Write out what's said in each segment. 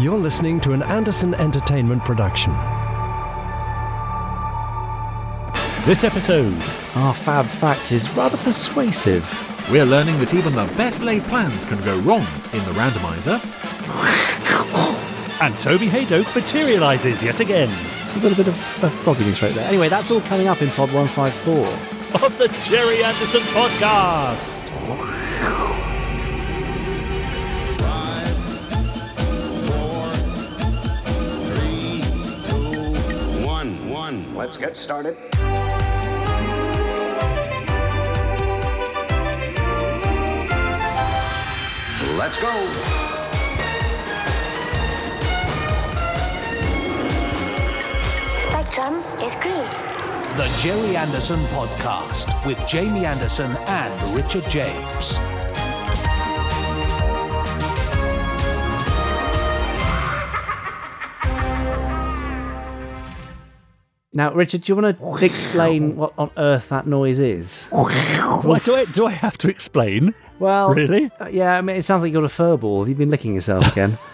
You're listening to an Anderson Entertainment production. This episode, Our fab fact is rather persuasive. We're learning that even the best laid plans can go wrong in the randomizer. and Toby Hadoke materialises yet again You've got a bit of a frog in your throat there. Anyway, that's all coming up in Pod 154. of the Gerry Anderson podcast. Let's get started. Let's go. Spectrum is green. The Gerry Anderson Podcast with Jamie Anderson and Richard James. Now, Richard, do you want to explain what on earth that noise is? Why do I do I have to explain? Well, Really? uh, yeah, I mean, it sounds like you got a fur ball. Have you been licking yourself again?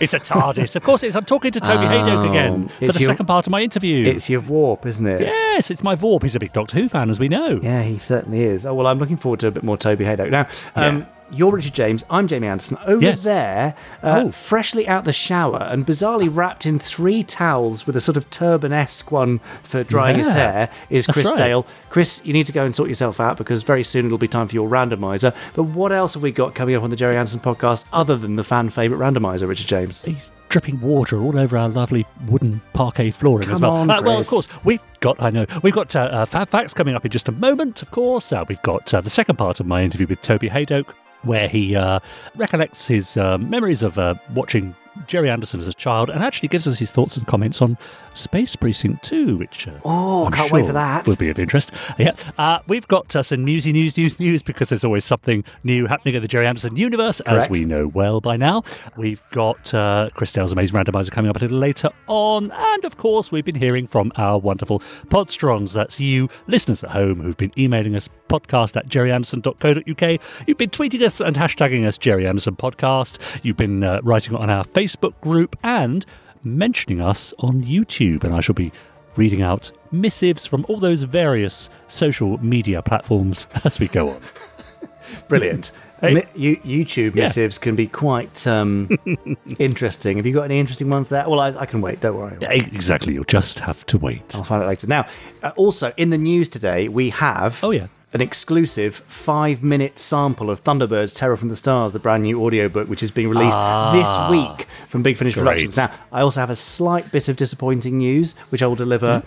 It's a TARDIS. of course it is. I'm talking to Toby Hadoke again Um, for the your- second part of my interview. it's your warp, isn't it? yes, it's my Vworp. He's a big Doctor Who fan, as we know. Yeah, he certainly is. Oh, well, I'm looking forward to a bit more Toby Hadoke. Now, um, you're Richard James. I'm Jamie Anderson. Over Yes. there, uh, Oh. freshly out the shower and bizarrely wrapped in three towels with a sort of turban-esque one for drying his hair, is That's Chris right. Dale. Chris, you need to go and sort yourself out because very soon it'll be time for your randomizer. But what else have we got coming up on the Gerry Anderson podcast other than the fan favourite randomizer, Richard James? He's dripping water all over our lovely wooden parquet flooring as well. on, Uh, well, of course, we've got, I know, we've got uh, uh, Fab Facts coming up in just a moment, of course. Uh, we've got uh, the second part of my interview with Toby Hadoke, where he uh, recollects his uh, memories of uh, watching Gerry Anderson as a child and actually gives us his thoughts and comments on Space Precinct 2, which uh, Oh, I'm can't wait for that. Will be of interest. Yeah, uh, we've got uh, some newsy news, news, news because there's always something new happening at the Gerry Anderson universe, as we know well by now. We've got uh, Chris Dale's Amazing Randomizer coming up a little later on, and of course, we've been hearing from our wonderful Podsterons. That's you listeners at home who've been emailing us podcast at gerryanderson.co.uk. You've been tweeting us and hashtagging us Gerry Anderson Podcast. You've been uh, writing on our Facebook group and mentioning us on YouTube, and I shall be reading out missives from all those various social media platforms as we go on. Brilliant. Hey. You, YouTube Yeah. missives can be quite um, interesting. Have you got any interesting ones there? Well, I, I can wait. Don't worry. Exactly, you'll just have to wait. I'll find out later. Now, uh, also in the news today, we have Oh, yeah. An exclusive five-minute sample of Thunderbirds "Terror from the Stars," the brand new audiobook, which is being released this week from Big Finish Great. Productions. Now, I also have a slight bit of disappointing news, which I will deliver.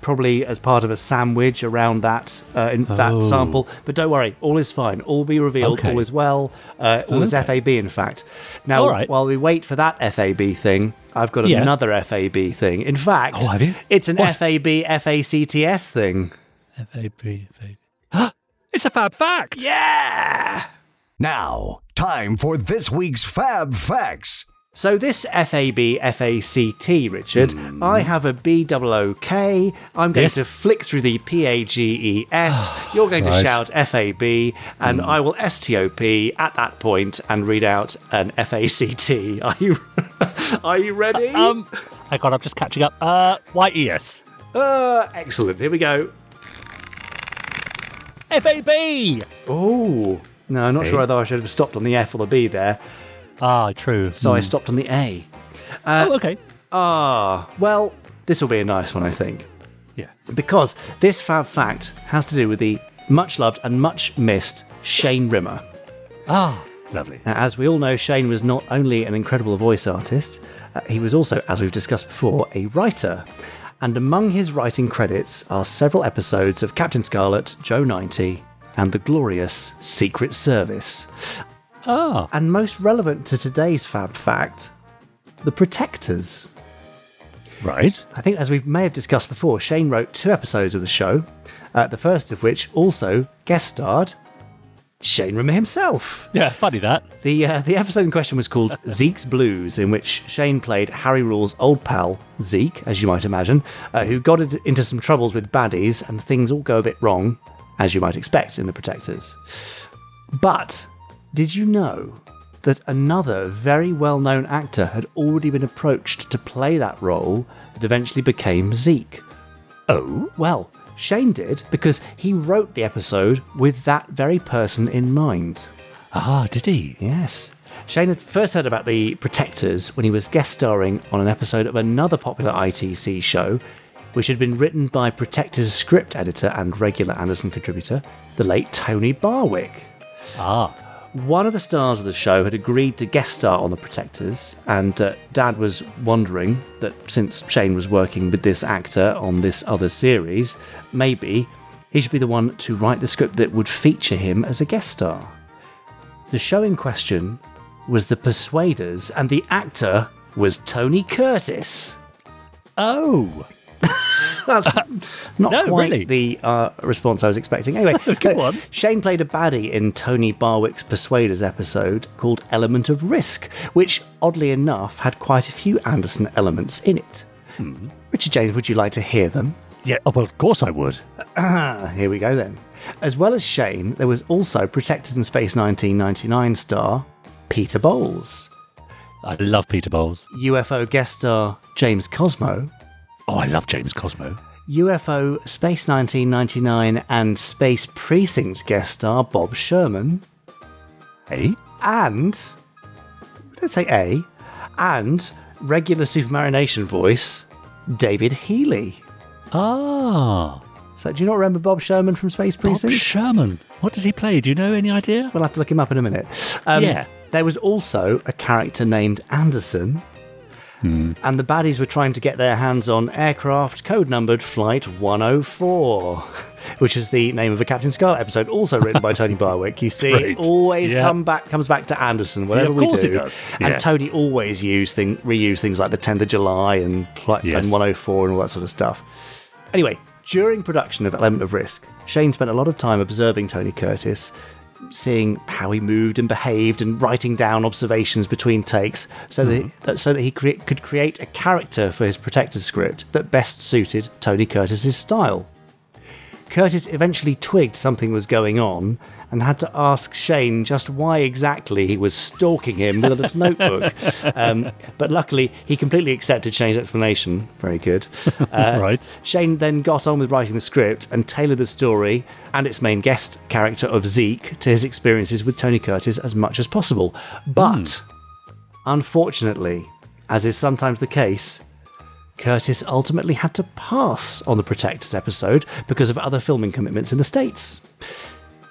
Probably as part of a sandwich around that uh, in that sample, but don't worry, all is fine. All will be revealed. Okay. All is well. Uh, all is FAB, in fact. Now, right. while we wait for that FAB thing, I've got Yeah. another FAB thing. In fact, Oh, have you? it's an What? FAB FACTS thing. F-A-B, F-A-B. It's a fab fact! Yeah. Now, time for this week's Fab Facts. So this FAB FACT, Richard, I have a BOOK. I'm going Yes. to flick through the PAGES. You're going to shout FAB, and I will STOP at that point and read out an FACT. Are you Are you ready? Um, hang on, I'm just catching up. Uh, Y-E-S. Uh, excellent. Here we go. F-A-B! Oh. No, I'm not sure whether I should have stopped on the F or the B there. Ah, true. So I stopped on the A. oh, okay. Ah, well, this will be a nice one, I think. Yeah. Because this fab fact has to do with the much loved and much missed Shane Rimmer. Ah, lovely. Now, as we all know, Shane was not only an incredible voice artist, uh, he was also, as we've discussed before, a writer. And among his writing credits are several episodes of Captain Scarlet, Joe 90, and the glorious Secret Service. Ah, And most relevant to today's fab fact, The Protectors. right. I think, as we may have discussed before, Shane wrote two episodes of the show, uh, the first of which also guest starred Shane Rimmer himself. Yeah, funny that. The uh, the episode in question was called Zeke's Blues, in which Shane played Harry Rule's old pal Zeke, as you might imagine, uh, who got into some troubles with baddies, and things all go a bit wrong, as you might expect in the Protectors. But did you know that another very well known actor had already been approached to play that role that eventually became Zeke. Oh, Well, Shane did because he wrote the episode with that very person in mind. ah, did he? Yes. Shane had first heard about the Protectors when he was guest starring on an episode of another popular ITC show, which had been written by Protectors script editor and regular Anderson contributor, the late Tony Barwick. Ah, One of the stars of the show had agreed to guest star on The Protectors, and uh, Dad was wondering that since Shane was working with this actor on this other series, maybe he should be the one to write the script that would feature him as a guest star. The show in question was The Persuaders, and the actor was Tony Curtis. oh, That's not No, quite really? the uh, response I was expecting. Anyway, Go uh, on. Shane played a baddie in Tony Barwick's Persuaders episode called Element of Risk, which, oddly enough, had quite a few Anderson elements in it. Hmm. Richard James, would you like to hear them? yeah. Oh, well, of course I would. Ah, here we go then. As well as Shane, there was also Protected in Space 1999 star Peter Bowles, I love Peter Bowles. UFO guest star James Cosmo, Oh, I love James Cosmo. UFO Space 1999 and Space Precinct guest star Bob Sherman, Hey, and don't say A, and regular Supermarionation voice David Healy. ah, So, do you not remember Bob Sherman from Space Precinct? Bob Sherman. What did he play? Do you know any idea? we'll have to look him up in a minute. Um, Yeah. There was also a character named Anderson. And the baddies were trying to get their hands on aircraft code numbered Flight 104, which is the name of a Captain Scarlet episode, also written by Tony Barwick. You see, it always Yeah. come back comes back to Anderson, whatever of we do. And Yeah. Tony always used thing, reuse things like the 10th of July and Flight Yes. and 104 and all that sort of stuff. Anyway, during production of Element of Risk, Shane spent a lot of time observing Tony Curtis, seeing how he moved and behaved, and writing down observations between takes, so that, mm-hmm. that so that he crea- could create a character for his Protector script that best suited Tony Curtis's style. Curtis eventually twigged something was going on and had to ask Shane just why exactly he was stalking him with a little notebook. Um, but luckily, he completely accepted Shane's explanation. Very good. Uh, Right. Shane then got on with writing the script and tailored the story and its main guest character of Zeke to his experiences with Tony Curtis as much as possible. But unfortunately, as is sometimes the case, Curtis ultimately had to pass on the Protectors episode because of other filming commitments in the States.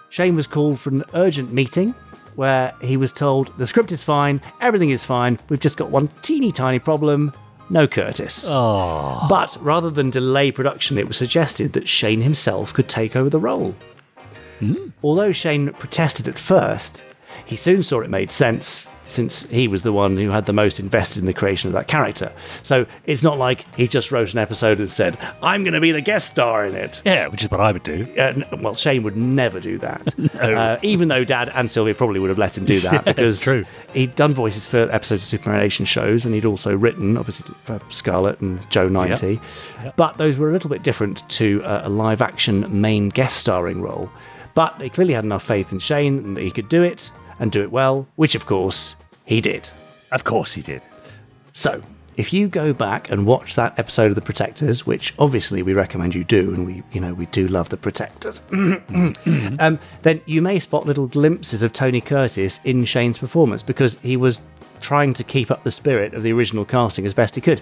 Shane was called for an urgent meeting where he was told the script is fine, everything is fine, we've just got one teeny tiny problem no Curtis. Oh, But rather than delay production, it was suggested that Shane himself could take over the role. Hmm. Although Shane protested at first, he soon saw it made sense since he was the one who had the most invested in the creation of that character. So it's not like he just wrote an episode and said, I'm going to be the guest star in it. yeah, which is what I would do. Uh, well, Shane would never do that. uh, even though Dad and Sylvia probably would have let him do that because true. he'd done voices for episodes of Supermarionation shows and he'd also written, obviously, for Scarlet and Joe 90. But those were a little bit different to uh, a live action main guest starring role. But they clearly had enough faith in Shane that he could do it and do it well, which of course he did. Of course he did. So, if you go back and watch that episode of The Protectors, which obviously we recommend you do, and we, you know, we do love The Protectors, um, then you may spot little glimpses of Tony Curtis in Shane's performance because he was trying to keep up the spirit of the original casting as best he could.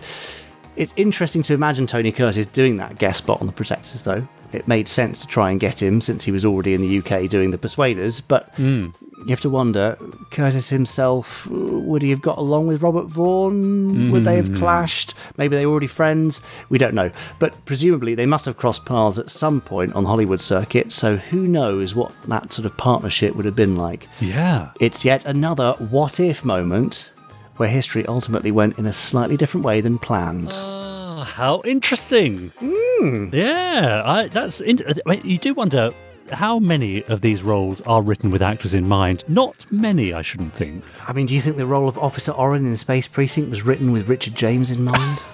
It's interesting to imagine Tony Curtis doing that guest spot on The Protectors, though. It made sense to try and get him since he was already in the UK doing The Persuaders, but hmm. you have to wonder Curtis himself, would he have got along with Robert Vaughn? Would they have hmm. clashed? Maybe they were already friends? We don't know. But presumably they must have crossed paths at some point on Hollywood circuit, so who knows what that sort of partnership would have been like. Yeah. It's yet another what if moment where history ultimately went in a slightly different way than planned. Oh, how interesting. Hmm. Yeah, I, that's. In, uh, I mean, you do wonder how many of these roles are written with actors in mind. Not many, I shouldn't think. I mean, do you think the role of Officer Oren in Space Precinct was written with Richard James in mind?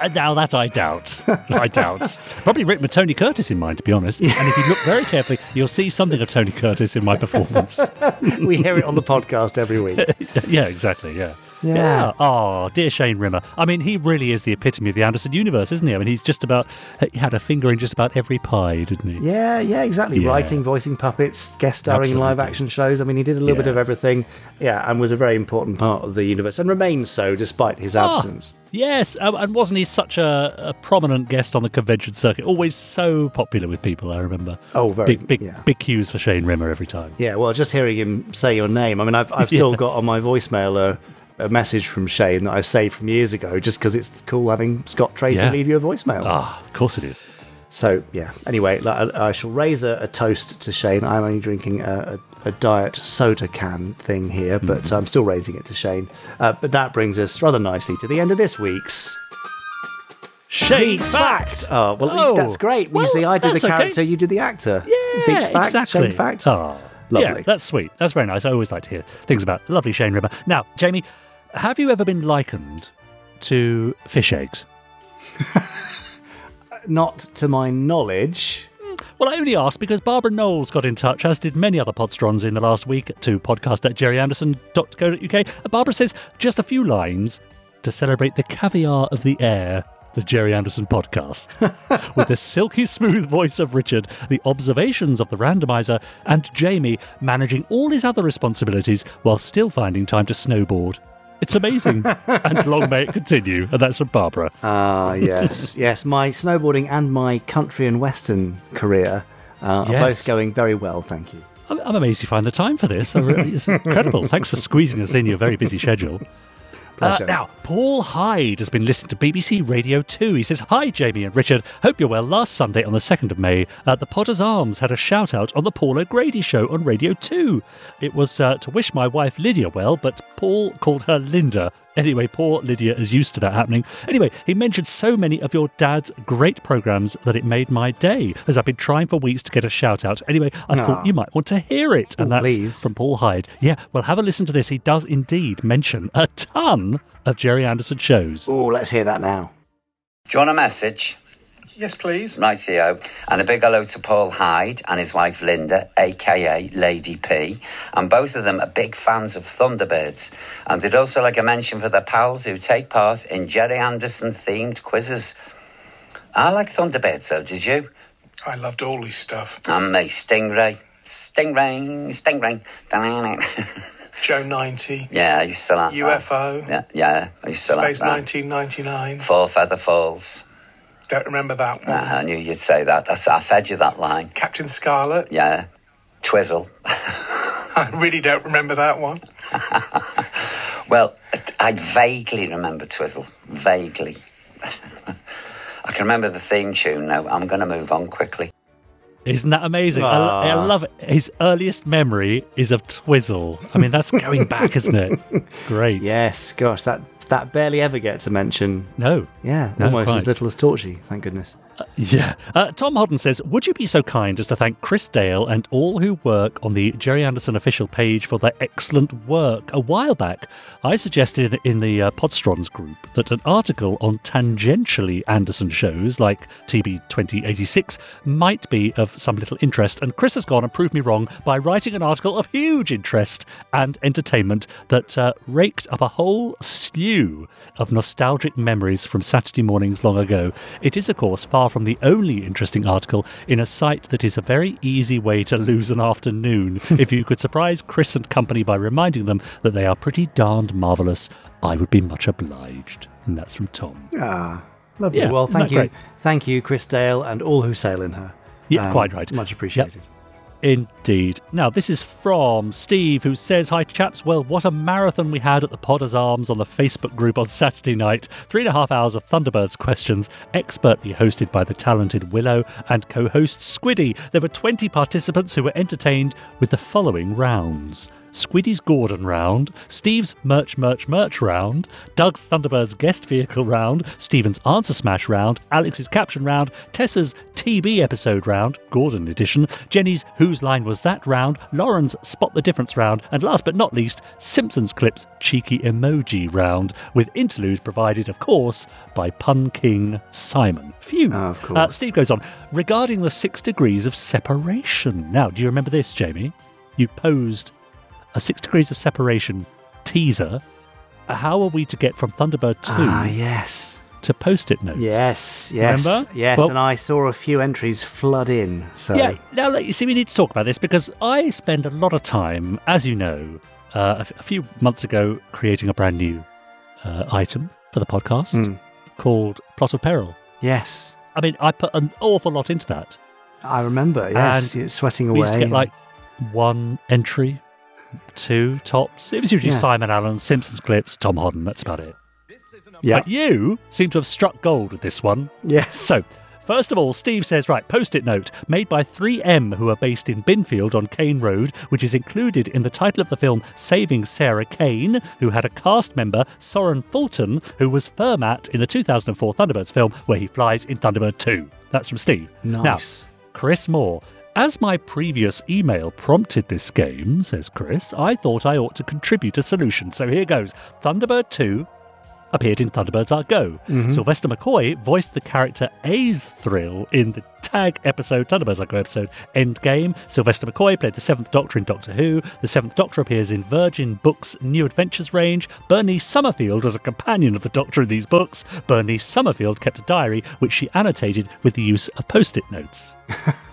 Uh, now that I doubt. I doubt. Probably written with Tony Curtis in mind, to be honest. And if you look very carefully, you'll see something of Tony Curtis in my performance. we hear it on the podcast every week. yeah, exactly. Yeah. Yeah. Oh, dear Shane Rimmer. I mean, he really is the epitome of the Anderson universe, isn't he? I mean, he's just about, he had a finger in just about every pie, didn't he? Yeah, yeah, exactly. Yeah. Writing, voicing puppets, guest starring in live action shows. I mean, he did a little bit of everything. Yeah, and was a very important part of the universe and remains so despite his Ah. absence. Yes, um, and wasn't he such a, a prominent guest on the convention circuit? Always so popular with people, I remember. Oh, very, Big, big, yeah. big cues for Shane Rimmer every time. Yeah, well, just hearing him say your name. I mean, I've, I've still Yes. got on my voicemail a, a message from Shane that I saved from years ago just because it's cool having Scott Tracy Yeah. leave you a voicemail. Ah, of course it is. So, yeah. Anyway, I, I shall raise a, a toast to Shane. I'm only drinking a, a, a diet soda can thing here, but Mm-hmm. I'm still raising it to Shane. Uh, but that brings us rather nicely to the end of this week's Shane Zeke's Fact. Oh, well, Oh, that's great. well, you see, I did the that's okay. character, you did the actor. Yeah, Zeke's Fact, exactly. Shane Fact. Oh, Lovely. Yeah, that's sweet. That's very nice. I always like to hear things about lovely Shane Rimmer. Now, Jamie, have you ever been likened to fish eggs? Not to my knowledge. Well, I only asked because Barbara Knowles got in touch, as did many other podsterons in the last week, to podcast at gerryanderson.co.uk. Barbara says just a few lines to celebrate the caviar of the air, the Gerry Anderson podcast. With the silky smooth voice of Richard, the observations of the randomizer, and Jamie managing all his other responsibilities while still finding time to snowboard. It's amazing. and long may it continue. And that's from Barbara. Ah, yes, yes. My snowboarding and my country and western career uh, are Yes. both going very well, thank you. I'm, I'm amazed you find the time for this. Really, it's incredible. Thanks for squeezing us in your very busy schedule. Uh, now, Paul Hyde has been listening to BBC Radio 2. He says, Hi, Jamie and Richard. Hope you're well. Last Sunday on the 2nd of May, uh, the Potter's Arms had a shout out on the Paul O'Grady show on Radio 2. It was uh, to wish my wife Lydia well, but Paul called her Linda. Anyway, poor Lydia is used to that happening. Anyway, he mentioned so many of your dad's great programmes that it made my day, as I've been trying for weeks to get a shout out. Anyway, I Aw. thought ah. you might want to hear it. And Oh, that's please. from Paul Hyde. Yeah, well, have a listen to this. He does indeed mention a ton of Gerry Anderson shows. Oh, let's hear that now. Do you want a message? Yes, please. Right, Rightio. And a big hello to Paul Hyde and his wife Linda, aka Lady P. And both of them are big fans of Thunderbirds. And they'd also like a mention for their pals who take part in Gerry Anderson themed quizzes. I like Thunderbirds though, did you? I loved all his stuff. And me, Stingray. Stingray, Stingray. Joe 90, yeah, I used to like that. UFO, Yeah, yeah, I used to Space like that. 1999. Four Feather Falls. Don't remember that one. Ah, I knew you'd say that. That's I fed you that line. Captain Scarlet. Yeah. Twizzle. I really don't remember that one. Well, I vaguely remember Twizzle. Vaguely. I can remember the theme tune now. I'm going to move on quickly. Isn't that amazing? I, I Ah. love it. His earliest memory is of Twizzle. I mean, that's going back, isn't it? Great. Yes, gosh, that that barely ever gets a mention. No. Yeah, No, almost quite. as little as Torchy, thank goodness. Yeah. Uh, Tom Hodden says, Would you be so kind as to thank Chris Dale and all who work on the Gerry Anderson official page for their excellent work? A while back, I suggested in the uh, Podsterons group that an article on tangentially Anderson shows like TB 2086 might be of some little interest, and Chris has gone and proved me wrong by writing an article of huge interest and entertainment that uh, raked up a whole slew of nostalgic memories from Saturday mornings long ago. It is, of course, far from the only interesting article in a site that is a very easy way to lose an afternoon. if you could surprise Chris and company by reminding them that they are pretty darned marvellous, I would be much obliged. And that's from Tom. Ah, lovely. Yeah, well, thank you, great? thank you, Chris Dale, and all who sail in her. Yeah, Um, quite right. Much appreciated. Indeed. Now, this is from Steve, who says, Hi, chaps. Well, what a marathon we had at the Potter's Arms on the Facebook group on Saturday night. Three and a half hours of Thunderbirds questions, expertly hosted by the talented Willow and co host Squiddy. There were 20 participants who were entertained with the following rounds Squiddy's Gordon round, Steve's Merch Merch Merch round, Doug's Thunderbird's guest vehicle round, Stephen's Answer Smash round, Alex's caption round, Tessa's TB episode round, Gordon edition, Jenny's Whose Line Was That round, Lauren's Spot the Difference round, and last but not least, Simpsons Clips Cheeky Emoji round, with interludes provided, of course, by Pun King Simon. Phew. Oh, of Uh. Steve goes on regarding the six degrees of separation. Now, do you remember this, Jamie? You posed a six degrees of separation teaser. How are we to get from Thunderbird 2 Ah, yes. to post it notes? Yes, yes, Remember? yes. Well- and I saw a few entries flood in. So Yeah, now look, you see, we need to talk about this because I spend a lot of time, as you know, uh, a, f- a few months ago creating a brand new uh, item for the podcast Hmm. called Plot of Peril. yes, I mean, I put an awful lot into that. I remember. Yes, sweating We away. used to get like one entry, two tops. It was usually Yeah. Simon Allen, Simpsons clips, Tom Hodden. That's about it. yeah, But you seem to have struck gold with this one. yes. So, first of all, Steve says, right, post it note made by 3M, who are based in Binfield on Cain Road, which is included in the title of the film Saving Sarah Cain, who had a cast member, Soren Fulton, who was Fermat in the 2004 Thunderbirds film, where he flies in Thunderbird 2. That's from Steve. Nice. Now, Chris Moore. As my previous email prompted this game, says Chris, I thought I ought to contribute a solution. So here goes Thunderbird 2 appeared in Thunderbirds Are Go. Mm-hmm. Sylvester McCoy voiced the character A's Thrill in the tag episode, Thunderbirds Are Go episode, Endgame. Sylvester McCoy played the Seventh Doctor in Doctor Who. The Seventh Doctor appears in Virgin Books' New Adventures range. Bernice Summerfield was a companion of the Doctor in these books. Bernice Summerfield kept a diary which she annotated with the use of post it notes.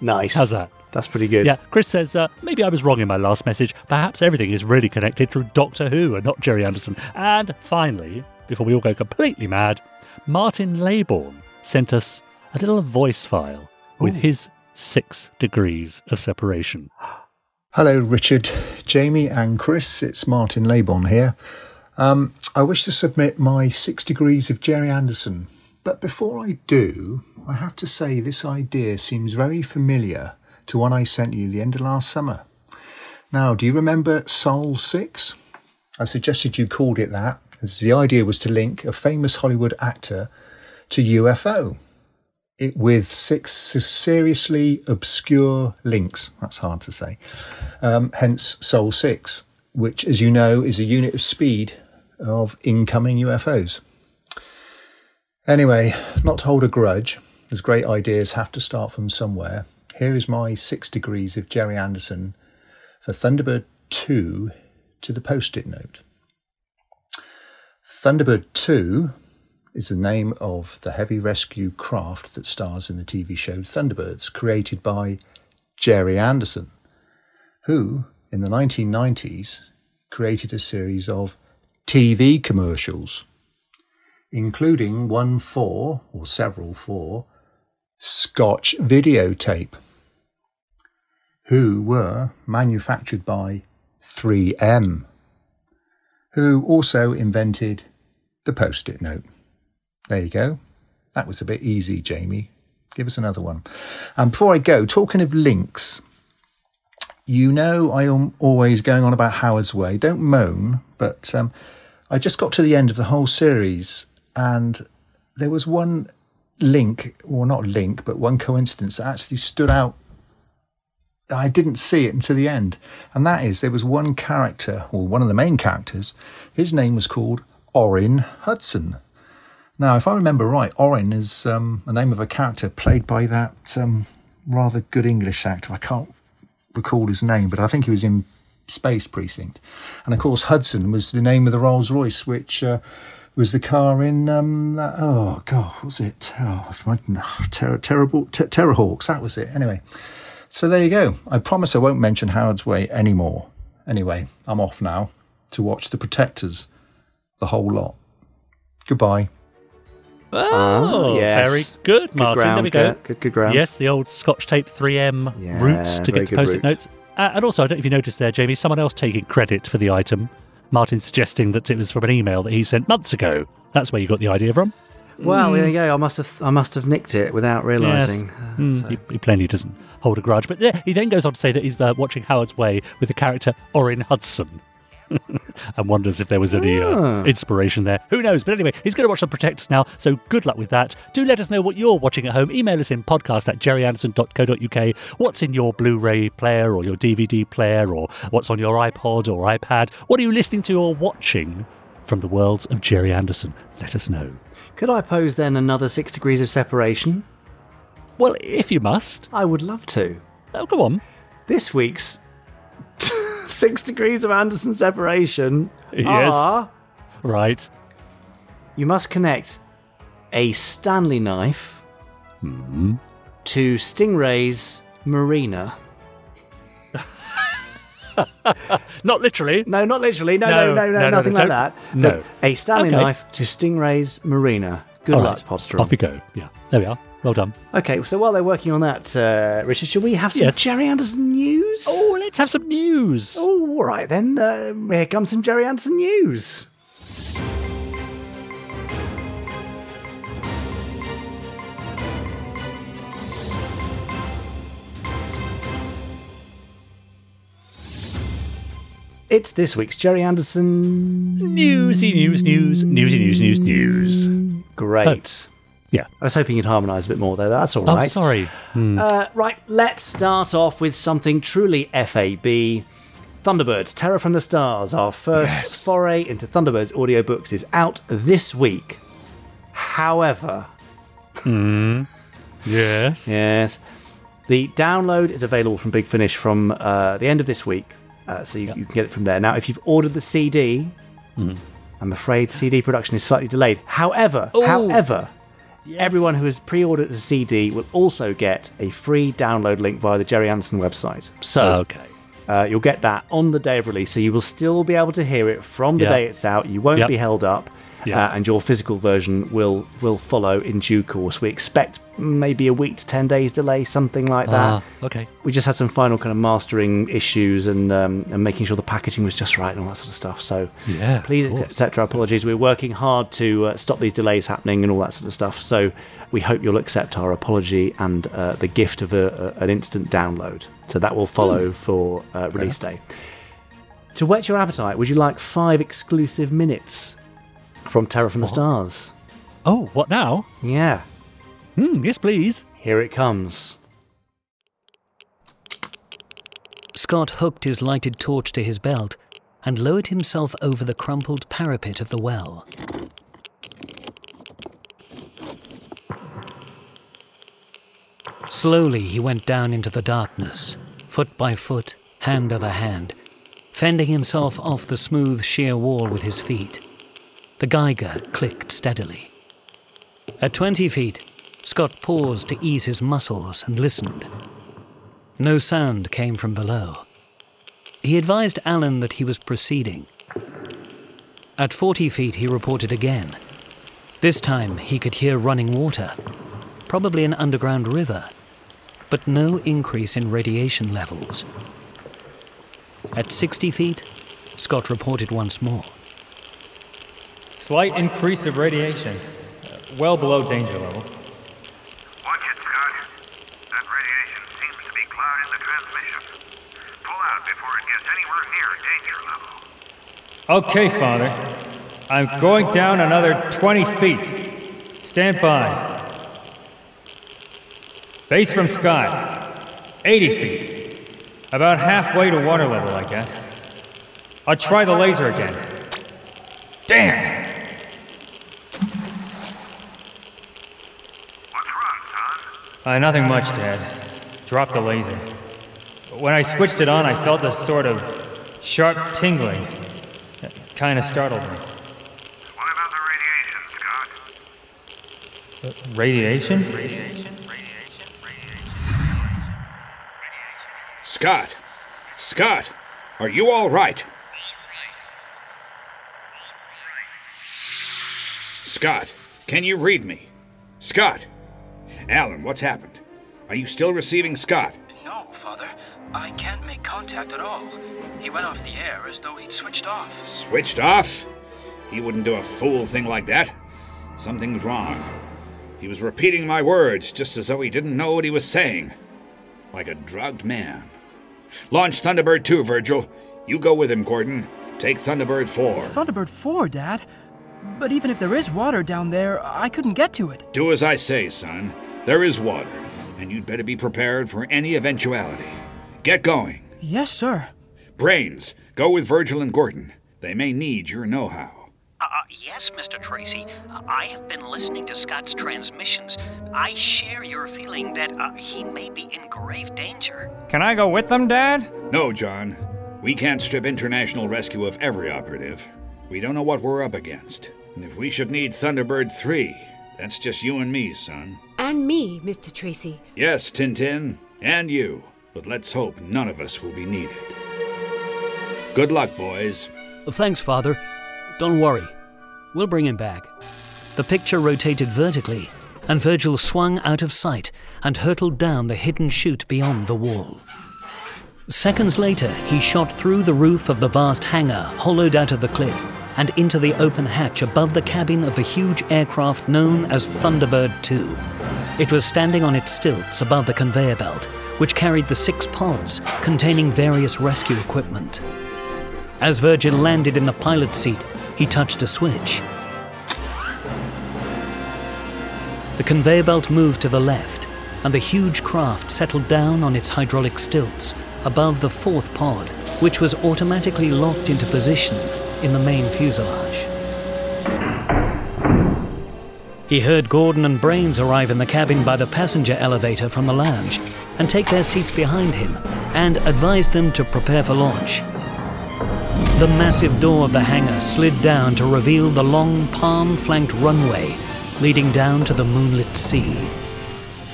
nice. How's that? That's pretty good. Yeah, Chris says, uh, maybe I was wrong in my last message. Perhaps everything is really connected through Doctor Who and not Gerry Anderson. And finally, before we all go completely mad, Martin Laybourne sent us a little voice file with his six degrees of separation. Hello, Richard, Jamie, and Chris. It's Martin Laybourne here. Um, I wish to submit my six degrees of Gerry Anderson, but before I do, I have to say this idea seems very familiar to one I sent you the end of last summer. Now, do you remember Soul 6? I suggested you called it that, as the idea was to link a famous Hollywood actor to UFO it with six seriously obscure links. That's hard to say. Um, hence Soul 6, which, as you know, is a unit of speed of incoming UFOs. Anyway, not to hold a grudge, as great ideas have to start from somewhere. Here is my six degrees of Gerry Anderson for Thunderbird 2 to the post it note. Thunderbird 2 is the name of the heavy rescue craft that stars in the TV show Thunderbirds, created by Gerry Anderson, who, in the 1990s, created a series of TV commercials, including one for, or several for, Scotch videotape, who were manufactured by 3M, who also invented the post it note. There you go. That was a bit easy, Jamie. Give us another one. And before I go, talking of links, you know I am always going on about Howard's Way. Don't moan, but um, I just got to the end of the whole series and there was one link, or not link, but one coincidence that actually stood out. I didn't see it until the end. And that is there was one character, or one of the main characters, his name was called Orrin Hudson. Now, if I remember right, Orrin is um, a name of a character played by that um, rather good English actor. I can't recall his name, but I think he was in Space Precinct. And of course, Hudson was the name of the Rolls Royce, which uh, was the car in um, that. Oh God, what was it? Oh, ter- terrible ter- Terrahawks. That was it. Anyway, so there you go. I promise I won't mention Howard's Way anymore. Anyway, I'm off now to watch The Protectors, the whole lot. Goodbye. Oh, yes. very good, Good Martin. there we go. Kurt. Good- good ground. Yes, the old Scotch tape 3M Yeah, route to get the post-it route. notes. Uh, and also, I don't know if you noticed there, Jamie, someone else taking credit for the item. Martin suggesting that it was from an email that he sent months ago. That's where you got the idea from. Well, there you go. I must have I must have nicked it without realising. Uh, Mm, so- he, he plainly doesn't hold a grudge. But yeah, he then goes on to say that he's uh, watching Howard's Way with the character Orrin Hudson. and wonders if there was any uh, Ah. inspiration there. Who knows? But anyway, he's going to watch The Protectors now, so good luck with that. Do let us know what you're watching at home. Email us in podcast at gerryanderson.co.uk. What's in your Blu ray player or your DVD player or what's on your iPod or iPad? What are you listening to or watching from the worlds of Gerry Anderson? Let us know. Could I pose then another six degrees of separation? Well, if you must. I would love to. Oh, go on. This week's six degrees of Anderson separation Yes. are Right. you must connect a Stanley knife Hmm. to Stingray's marina. Not literally. No, not literally. No, No, no, no, no, no, no, nothing no, like that. no. But a Stanley knife to Stingray's marina. Good luck, right. Off we go. Yeah. There we are. Well done. Okay, so while they're working on that, uh, Richard, shall we have some Yes. Gerry Anderson news? Oh, let's have some news. Oh, all right then. Uh, here comes some Gerry Anderson news. It's this week's Gerry Anderson Newsy news, news, newsy news, news, news. Great. Yeah. I was hoping you'd harmonise a bit more there. That's all right. I'm sorry. Hmm. Uh, right, let's start off with something truly FAB. Thunderbirds, Terror from the Stars, our first foray into Thunderbirds audiobooks, is out this week. However, Hmm. Yes. yes, the download is available from Big Finish from uh, the end of this week, uh, so you, you can get it from there. Now, if you've ordered the CD, Hmm. I'm afraid CD production is slightly delayed. However, Oh. however, everyone who has pre-ordered a CD will also get a free download link via the Gerry Anderson website. So, Okay. uh, you'll get that on the day of release, so you will still be able to hear it from the Yeah. day it's out. You won't Yep. be held up, Yeah. uh, and your physical version will will follow in due course. We expect maybe a week to ten days delay, something like that. Ah, okay. We just had some final kind of mastering issues and um, and making sure the packaging was just right and all that sort of stuff. So Yeah, please accept our apologies. We're working hard to uh, stop these delays happening and all that sort of stuff. So we hope you'll accept our apology and uh, the gift of a, a, an instant download. So that will follow for uh, release day. To whet your appetite, would you like five exclusive minutes from Terror from the Stars? Oh, what now? Yeah, Hmm, yes, please. here it comes. Scott hooked his lighted torch to his belt and lowered himself over the crumpled parapet of the well. Slowly he went down into the darkness, foot by foot, hand over hand, fending himself off the smooth, sheer wall with his feet. The Geiger clicked steadily. At 20 feet, Scott paused to ease his muscles and listened. No sound came from below. He advised Alan that he was proceeding. At 40 feet, he reported again. This time, he could hear running water, probably an underground river, but no increase in radiation levels. At 60 feet, Scott reported once more. Slight increase of radiation, well below danger level. Watch it, Scott. That radiation seems to be clouding the transmission. Pull out before it gets anywhere near danger level. Okay, Father. I'm going down another 20 feet. Stand by. Base from Scott. 80 feet. About halfway to water level, I guess. I'll try the laser again. Damn! Uh, nothing much, Dad. Dropped the laser. When I switched it on, I felt a sort of sharp tingling. It kind of startled me. What about the radiation, Scott? Uh, radiation? Scott! Scott! Are you alright? all right? Scott, can you read me? Scott! Alan, what's happened? Are you still receiving Scott? No, Father. I can't make contact at all. He went off the air as though he'd switched off. Switched off? He wouldn't do a fool thing like that. Something's wrong. He was repeating my words just as though he didn't know what he was saying. Like a drugged man. Launch Thunderbird 2, Virgil. You go with him, Gordon. Take Thunderbird 4. Thunderbird 4, Dad? But even if there is water down there, I couldn't get to it. Do as I say, son. There is water, and you'd better be prepared for any eventuality. Get going. Yes, sir. Brains, go with Virgil and Gordon. They may need your know how. Uh, yes, Mr. Tracy. I have been listening to Scott's transmissions. I share your feeling that uh, he may be in grave danger. Can I go with them, Dad? No, John. We can't strip international rescue of every operative. We don't know what we're up against. And if we should need Thunderbird 3, that's just you and me, son. And me, Mr. Tracy. Yes, Tintin, and you. But let's hope none of us will be needed. Good luck, boys. Thanks, Father. Don't worry. We'll bring him back. The picture rotated vertically, and Virgil swung out of sight and hurtled down the hidden chute beyond the wall. Seconds later, he shot through the roof of the vast hangar hollowed out of the cliff and into the open hatch above the cabin of the huge aircraft known as Thunderbird 2. It was standing on its stilts above the conveyor belt, which carried the six pods containing various rescue equipment. As Virgil landed in the pilot's seat, he touched a switch. The conveyor belt moved to the left, and the huge craft settled down on its hydraulic stilts above the fourth pod, which was automatically locked into position in the main fuselage. He heard Gordon and Brains arrive in the cabin by the passenger elevator from the lounge and take their seats behind him and advised them to prepare for launch. The massive door of the hangar slid down to reveal the long palm flanked runway leading down to the moonlit sea.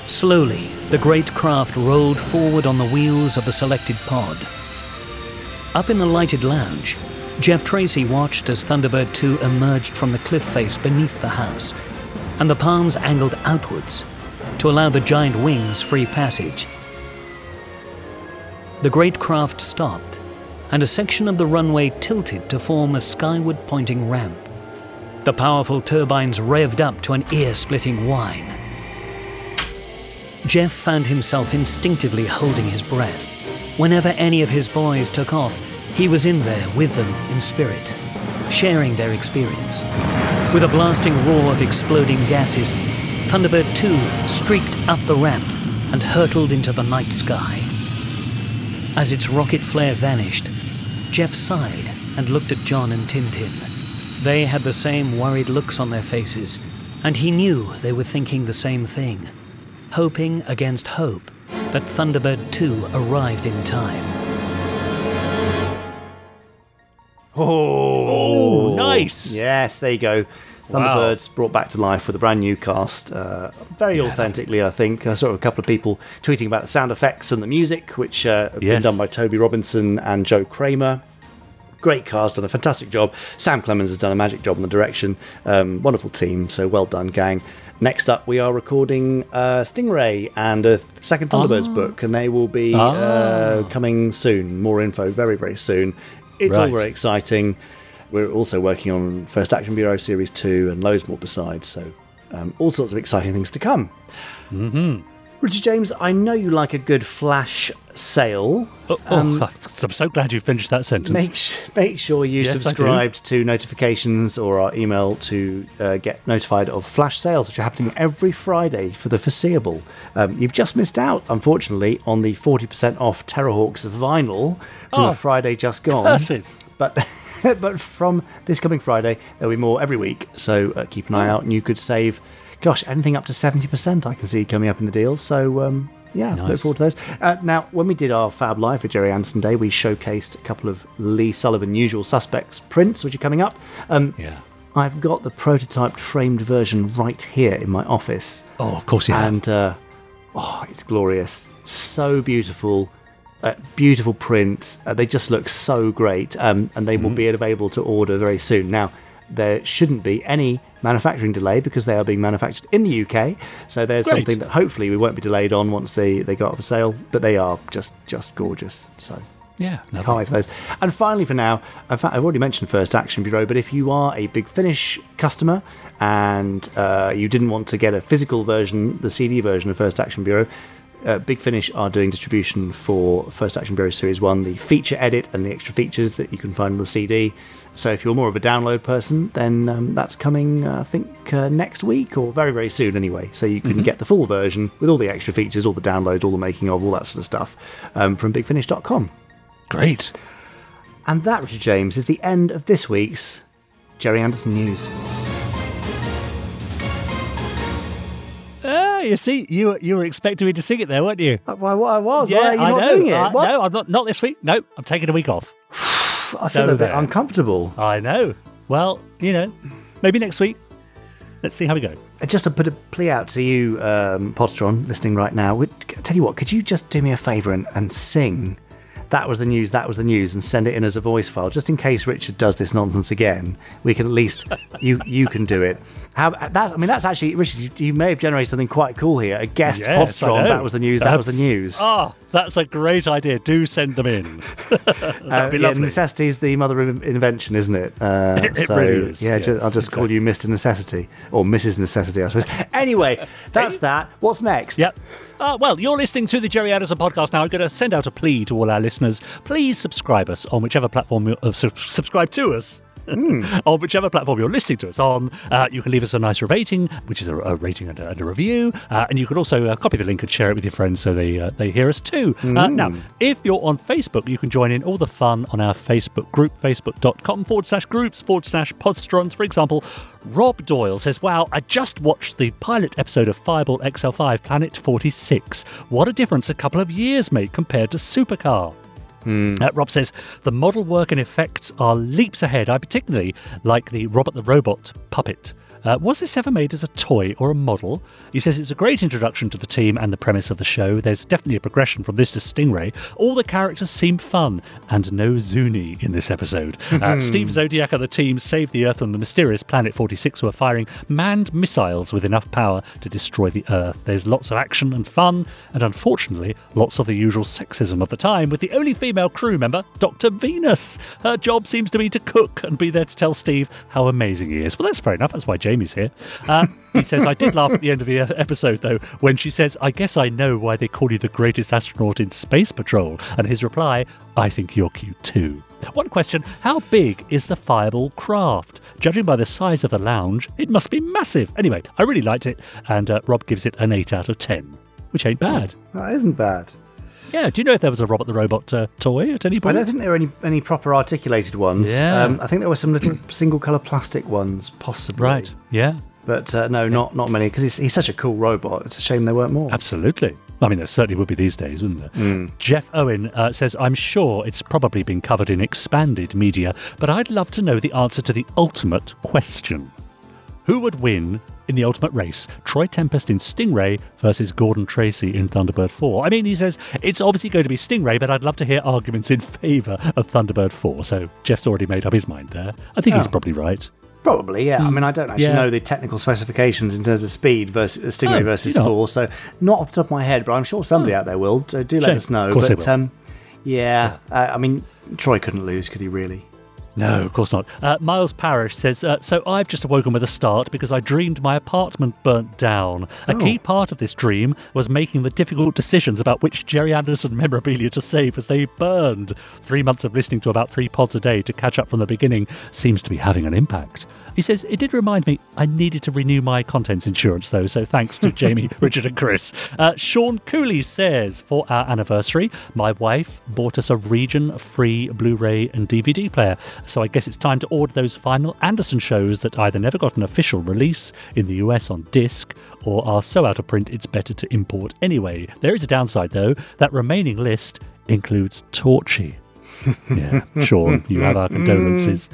Slowly, the great craft rolled forward on the wheels of the selected pod. Up in the lighted lounge, Jeff Tracy watched as Thunderbird 2 emerged from the cliff face beneath the house, and the palms angled outwards to allow the giant wings free passage. The great craft stopped, and a section of the runway tilted to form a skyward pointing ramp. The powerful turbines revved up to an ear splitting whine. Jeff found himself instinctively holding his breath. Whenever any of his boys took off, he was in there with them in spirit, sharing their experience. With a blasting roar of exploding gases, Thunderbird 2 streaked up the ramp and hurtled into the night sky. As its rocket flare vanished, Jeff sighed and looked at John and Tintin. They had the same worried looks on their faces, and he knew they were thinking the same thing, hoping against hope that Thunderbird 2 arrived in time. Oh, oh, nice. Yes, there you go. Wow. Thunderbirds brought back to life with a brand new cast. Uh, very authentically, I think. I saw a couple of people tweeting about the sound effects and the music, which uh, have been done by Toby Robinson and Joe Kramer. Great cast, done a fantastic job. Sam Clemens has done a magic job on the direction. Um, wonderful team, so well done, gang. Next up, we are recording uh, Stingray and a second Thunderbirds Ah. book, and they will be Ah. uh, coming soon. More info very, very soon. It's all Right. very exciting. We're also working on First Action Bureau Series 2 and loads more besides, so um, all sorts of exciting things to come. Mm-hmm. Richard James, I know you like a good flash sale. Oh, Um, I'm so glad you finished that sentence. Make, make sure you Yes, subscribed to notifications or our email to uh, get notified of flash sales, which are happening every Friday for the foreseeable. Um, you've just missed out, unfortunately, on the 40% off Terrahawks vinyl from Oh, Friday just gone. it. But but from this coming Friday, there'll be more every week. So uh, keep an eye Oh. out, and you could save, gosh, anything up to 70%. I can see coming up in the deal. So um, yeah, look forward to those. Uh, now, when we did our Fab Live for Gerry Anderson Day, we showcased a couple of Lee Sullivan Usual Suspects prints, which are coming up. Um, yeah. I've got the prototyped framed version right here in my office. Oh, of course you have. And uh, oh, it's glorious. So beautiful. Uh, beautiful print. Uh, they just look so great. Um, and they will Mm-hmm. be available to order very soon. Now, there shouldn't be any manufacturing delay because they are being manufactured in the UK. So there's Great. something that hopefully we won't be delayed on once they, they go up for sale. But they are just just gorgeous. So Yeah, Can't wait for those. And finally, for now, in fact, I've already mentioned First Action Bureau, but if you are a Big Finish customer and uh, you didn't want to get a physical version, the CD version of First Action Bureau, uh, Big Finish are doing distribution for First Action Bureau Series 1, the feature edit and the extra features that you can find on the CD. So if you're more of a download person, then um, that's coming, uh, I think, uh, next week or very, very soon anyway. So you can Mhm. get the full version with all the extra features, all the downloads, all the making of, all that sort of stuff um, from bigfinish.com. Great. And that, Richard James, is the end of this week's Gerry Anderson News. Ah, you see, you you were expecting me to sing it there, weren't you? Why, what I was? Yeah, Why are you I not know. doing it? Uh, What? No, I'm not. Not this week. No, I'm taking a week off. I feel a bit there. uncomfortable. I know. Well, you know, maybe next week. Let's see how we go. Uh, Just to put a plea out to you, um, Podsteron, listening right now, would, tell you what, could you just do me a favour and, and sing that was the news, that was the news, and send it in as a voice file, just in case Richard does this nonsense again. We can at least you you can do it. How that? I mean, that's actually Richard. You, you may have generated something quite cool here. A guest Yes, Podsteron. That was the news. That was the news. Ah, that's a great idea. Do send them in. That'd Uh, be yeah, necessity is the mother of invention, isn't it? Uh, It so, really is, Yeah, yes, I'll just call you Mr. Necessity or Mrs. Necessity, I suppose. Anyway, that's that. What's next? Yep. Uh, well, you're listening to the Gerry Anderson podcast now. I'm going to send out a plea to all our listeners. Please subscribe us on whichever platform you uh, sub- subscribe to us. On whichever platform you're listening to us on, uh, you can leave us a nice rating, which is a, a rating and a, and a review, uh, and you can also uh, copy the link and share it with your friends so they uh, they hear us too. Mm. now, if you're on Facebook, you can join in all the fun on our Facebook group, facebook.com forward slash groups forward slash podsterons. For example, Rob Doyle says, Wow, I just watched the pilot episode of Fireball XL5 Planet 46. What a difference a couple of years make compared to Supercar. Uh, Rob says the model work and effects are leaps ahead. I particularly like the Robert the Robot puppet. Uh, was this ever made as a toy or a model? He says it's a great introduction to the team and the premise of the show. There's definitely a progression from this to Stingray. All the characters seem fun, and no Zoony in this episode. Uh, Steve Zodiac and the team save the Earth from the mysterious Planet 46, who are firing manned missiles with enough power to destroy the Earth. There's lots of action and fun, and unfortunately, lots of the usual sexism of the time, with the only female crew member, Dr. Venus. Her job seems to be to cook and be there to tell Steve how amazing he is. Well, that's fair enough. That's why Jamie's here. Uh, he says, I did laugh at the end of the episode, though, when she says, I guess I know why they call you the greatest astronaut in Space Patrol. And his reply, I think you're cute too. One question How big is the Fireball craft? Judging by the size of the lounge, it must be massive. Anyway, I really liked it, and uh, Rob gives it an 8 out of 10, which ain't bad. That isn't bad. Yeah, do you know if there was a Robert the Robot uh, toy at any point? I don't think there were any, any proper articulated ones. Yeah. Um, I think there were some little single colour plastic ones, possibly. Right, yeah. But uh, no, not not many, because he's, he's such a cool robot. It's a shame there weren't more. Absolutely. I mean, there certainly would be these days, wouldn't there? Mm. Jeff Owen uh, says, I'm sure it's probably been covered in expanded media, but I'd love to know the answer to the ultimate question. Who would win in the ultimate race? Troy Tempest in Stingray versus Gordon Tracy in Thunderbird 4. I mean, he says it's obviously going to be Stingray, but I'd love to hear arguments in favour of Thunderbird 4. So Jeff's already made up his mind there. I think he's Oh. probably right. Probably, yeah. I mean, I don't actually Yeah. know the technical specifications in terms of speed versus Stingray Oh, versus four, so not off the top of my head. But I'm sure somebody out there will. So do let Shame. us know. Of course they but will. um, yeah, Uh, I mean, Troy couldn't lose, could he? Really? No, of course not. Uh, Miles Parrish says, uh, So I've just awoken with a start because I dreamed my apartment burnt down. A Oh. key part of this dream was making the difficult decisions about which Gerry Anderson memorabilia to save as they burned. Three months of listening to about three pods a day to catch up from the beginning seems to be having an impact. He says, It did remind me I needed to renew my contents insurance, though, so thanks to Jamie, Richard, and Chris. Uh, Sean Cooley says, For our anniversary, my wife bought us a region free Blu ray and DVD player. So I guess it's time to order those final Anderson shows that either never got an official release in the US on disc or are so out of print it's better to import anyway. There is a downside, though. That remaining list includes Torchy. yeah, Sean, you have our condolences.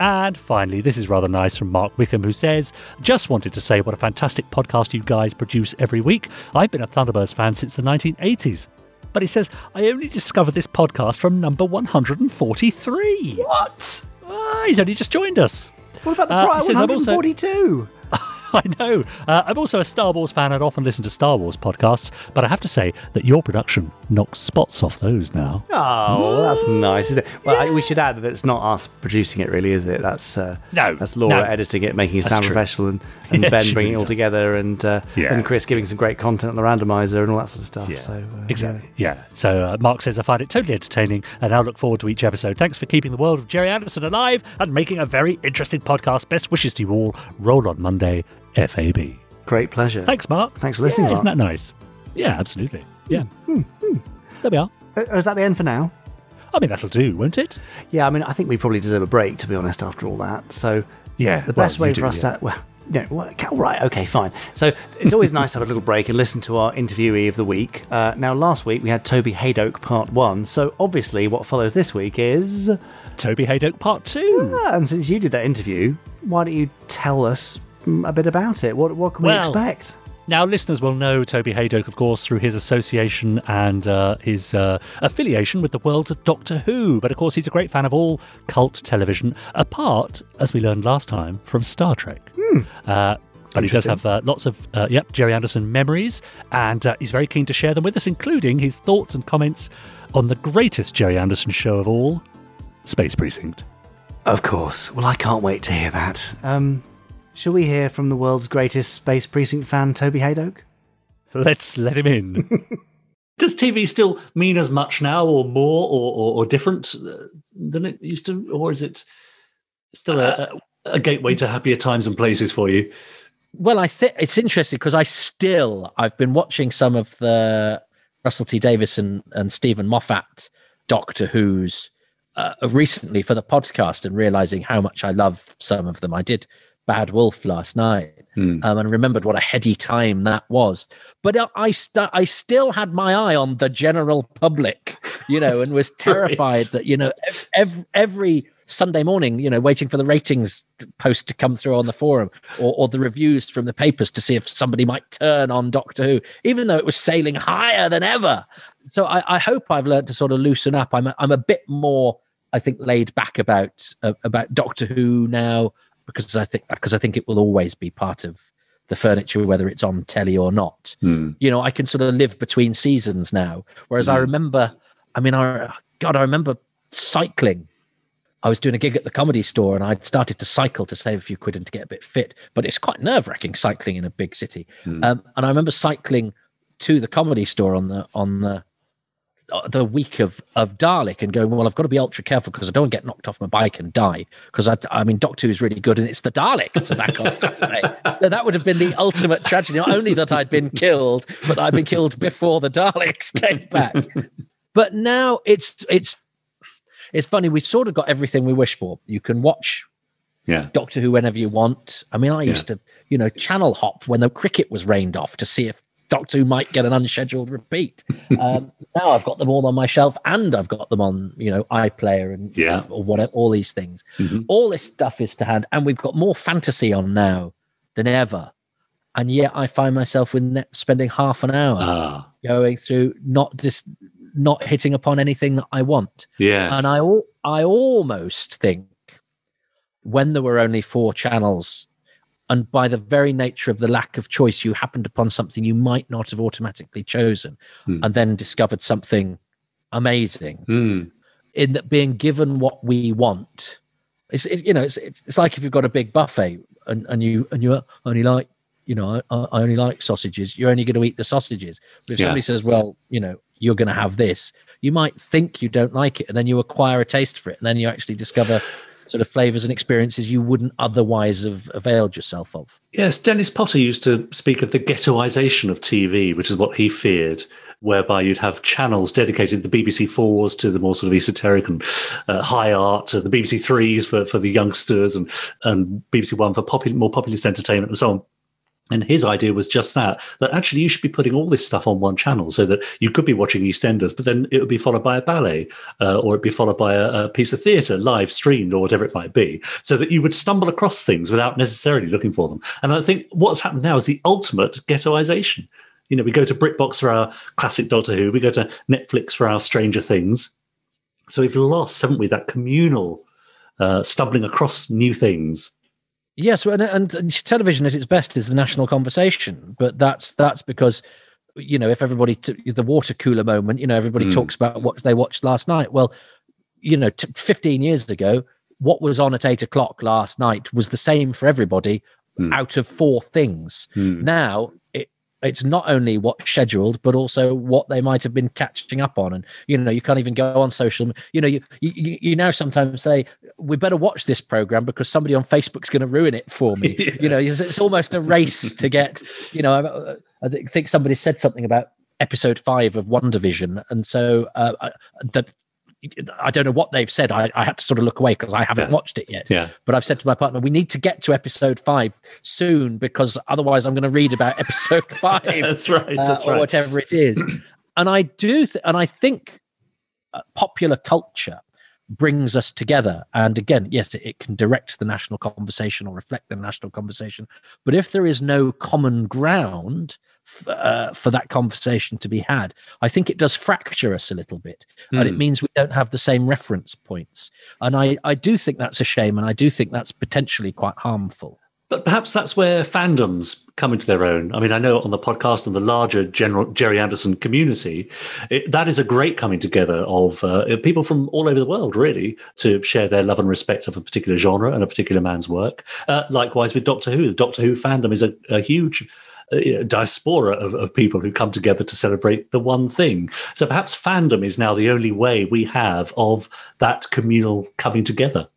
And finally, this is rather nice from Mark Wickham, who says, Just wanted to say what a fantastic podcast you guys produce every week. I've been a Thunderbirds fan since the 1980s. But he says, I only discovered this podcast from number 143. What? Ah, he's only just joined us. What about the Uh, prior he says, "I'm also- 142? I know. Uh, I'm also a Star Wars fan and often listen to Star Wars podcasts, but I have to say that your production knocks spots off those now. Oh, that's nice. Isn't it? Well, I, we should add that it's not us producing it, really, is it? That's uh, no, that's Laura no. editing it, making it That's sound true. professional, and, and Yeah, Ben bringing it all does. together, and uh, Yeah. and Chris giving some great content on the randomizer and all that sort of stuff. So uh, Exactly. Yeah. So uh, Mark says, I find it totally entertaining and I look forward to each episode. Thanks for keeping the world of Gerry Anderson alive and making a very interesting podcast. Best wishes to you all. Roll on Monday, FAB. Great pleasure. Thanks, Mark. Thanks for listening, Yeah, Isn't that nice? Yeah, absolutely. Yeah. Hmm, There we are. Uh, is that the end for now? I mean, that'll do, won't it? Yeah, I mean, I think we probably deserve a break, to be honest, after all that. So, Yeah, the well, best way you for do, us yeah. to, well, no, well, right, okay, fine. So, it's always nice to have a little break and listen to our interviewee of the week. Uh, now, last week we had Toby Hadoke part one, so obviously what follows this week is. Toby Hadoke part two. Ah, and since you did that interview, why don't you tell us a bit about it? What, what can we expect? Now, listeners will know Toby Hadoke, of course, through his association and uh, his uh, affiliation with the worlds of Doctor Who. But of course, he's a great fan of all cult television, apart, as we learned last time, from Star Trek. Uh, but he does have uh, lots of, uh, yep, Gerry Anderson memories, and uh, he's very keen to share them with us, including his thoughts and comments on the greatest Gerry Anderson show of all, Space Precinct. Of course. Well, I can't wait to hear that. Um, shall we hear from the world's greatest Space Precinct fan, Toby Hadoke? Let's let him in. Does TV still mean as much now, or more, or, or, or different uh, than it used to, or is it still a, a, a gateway to happier times and places for you? Well, I think it's interesting because I still I've been watching some of the Russell T Davies and, and Steven Moffat Doctor Who's uh, recently for the podcast and realizing how much I love some of them. I did Bad Wolf last night um, and remembered what a heady time that was. But I st- I still had my eye on the general public, you know, and was terrified that you know every, every Sunday morning, you know, waiting for the ratings post to come through on the forum or, or the reviews from the papers to see if somebody might turn on Doctor Who, even though it was sailing higher than ever. So I, I hope I've learned to sort of loosen up. I'm a, I'm a bit more, I think, laid back about uh, about Doctor Who now because I think because I think it will always be part of the furniture, whether it's on telly or not. You know, I can sort of live between seasons now. Whereas I Mm. remember, I mean, I God, I remember cycling. I was doing a gig at the comedy store and I'd started to cycle to save a few quid and to get a bit fit. But it's quite nerve wracking cycling in a big city. Um, and I remember cycling to the comedy store on the on the the week of of Dalek and going, well, I've got to be ultra careful because I don't want to get knocked off my bike and die. Because I, I mean, Doctor Who is really good, and it's the Dalek to back on Saturday. So that would have been the ultimate tragedy. Not only that I'd been killed, but I'd been killed before the Daleks came back. but now it's it's it's funny. We've sort of got everything we wish for. You can watch Yeah. Doctor Who whenever you want. I mean, I used to, you know, channel hop when the cricket was rained off to see if Doctor Who might get an unscheduled repeat. um, now I've got them all on my shelf, and I've got them on, you know, iPlayer and Yeah. or whatever. All these things, all this stuff is to hand, and we've got more fantasy on now than ever. And yet, I find myself with net spending half an hour Ah. going through not just not hitting upon anything that I want. Yes. And I I almost think when there were only four channels, and by the very nature of the lack of choice, you happened upon something you might not have automatically chosen, Hmm. and then discovered something amazing. Mm. In that being given what we want, it's, it's you know it's, it's it's like if you've got a big buffet and, and you and you only like you know I, I only like sausages, you're only going to eat the sausages. But if Yeah. somebody says, well, you know, you're going to have this, you might think you don't like it, and then you acquire a taste for it, and then you actually discover sort of flavors and experiences you wouldn't otherwise have availed yourself of. Yes, Dennis Potter used to speak of the ghettoization of TV, which is what he feared, whereby you'd have channels dedicated the BBC Fours to the more sort of esoteric and uh, high art, the BBC Threes for, for the youngsters, and, and BBC One for more populist entertainment and so on. And his idea was just that, that actually you should be putting all this stuff on one channel so that you could be watching EastEnders, but then it would be followed by a ballet uh, or it'd be followed by a, a piece of theatre live streamed or whatever it might be, so that you would stumble across things without necessarily looking for them. And I think what's happened now is the ultimate ghettoization. You know, we go to BritBox for our classic Doctor Who, we go to Netflix for our Stranger Things. So we've lost, haven't we, that communal uh, stumbling across new things Yes, and, and television at its best is the national conversation, but that's that's because you know if everybody t- the water cooler moment, you know everybody Mm. talks about what they watched last night. Well, you know, t- fifteen years ago, what was on at eight o'clock last night was the same for everybody out of four things. Now it it's not only what's scheduled, but also what they might have been catching up on. And you know, you can't even go on social. You know, you you, you now sometimes say we better watch this program because somebody on Facebook's going to ruin it for me. You know, it's, it's almost a race to get. You know, I, I think somebody said something about episode five of WandaVision, and so uh, I- that. I don't know what they've said. I, I had to sort of look away because I haven't Yeah. watched it yet. Yeah. But I've said to my partner, we need to get to episode five soon because otherwise I'm going to read about episode five. That's right, uh, that's or right. whatever it is. and I do, th- and I think uh, popular culture brings us together. And again, yes, it, it can direct the national conversation or reflect the national conversation. But if there is no common ground f- uh, for that conversation to be had, I think it does fracture us a little bit. And it Hmm. means we don't have the same reference points. And I, I do think that's a shame. And I do think that's potentially quite harmful. But perhaps that's where fandoms come into their own. I mean, I know on the podcast and the larger General Gerry Anderson community, it, that is a great coming together of uh, people from all over the world, really, to share their love and respect of a particular genre and a particular man's work. Uh, likewise with Doctor Who, the Doctor Who fandom is a, a huge uh, diaspora of, of people who come together to celebrate the one thing. So perhaps fandom is now the only way we have of that communal coming together.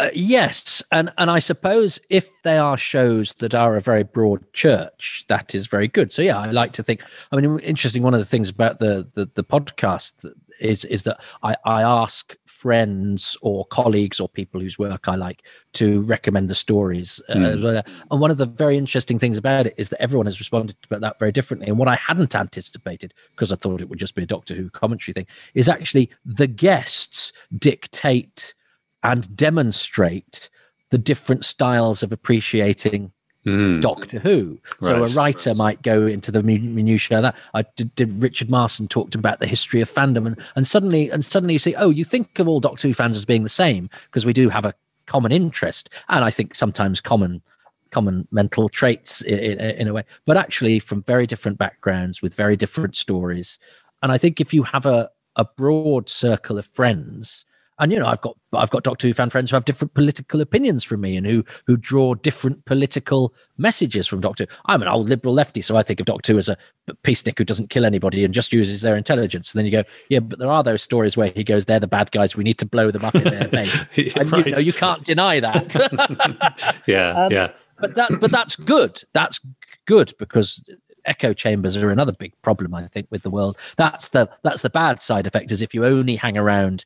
Uh, yes, and and I suppose if they are shows that are a very broad church, that is very good. So yeah, I like to think. I mean, interesting. One of the things about the the, the podcast is is that I I ask friends or colleagues or people whose work I like to recommend the stories. Uh, Mm. and one of the very interesting things about it is that everyone has responded to that very differently. And what I hadn't anticipated, because I thought it would just be a Doctor Who commentary thing, is actually the guests dictate and demonstrate the different styles of appreciating hmm. Doctor Who. So. Right, a writer might go into the min- minutiae. That I did, did. Richard Marson talked about the history of fandom, and and suddenly and suddenly you see, oh, you think of all Doctor Who fans as being the same because we do have a common interest, and I think sometimes common common mental traits in, in, in a way, but actually from very different backgrounds with very different stories. And I think if you have a a broad circle of friends and you know i've got i've got doctor who fan friends who have different political opinions from me and who who draw different political messages from doctor Who. i'm an old liberal lefty so i think of doctor who as a peacenik who doesn't kill anybody and just uses their intelligence. And then you go yeah but there are those stories where he goes they're the bad guys we need to blow them up in their base. And you know you can't deny that. Yeah, Um, yeah. but that but that's good. That's good because echo chambers are another big problem i think with the world. That's the that's the bad side effect is if you only hang around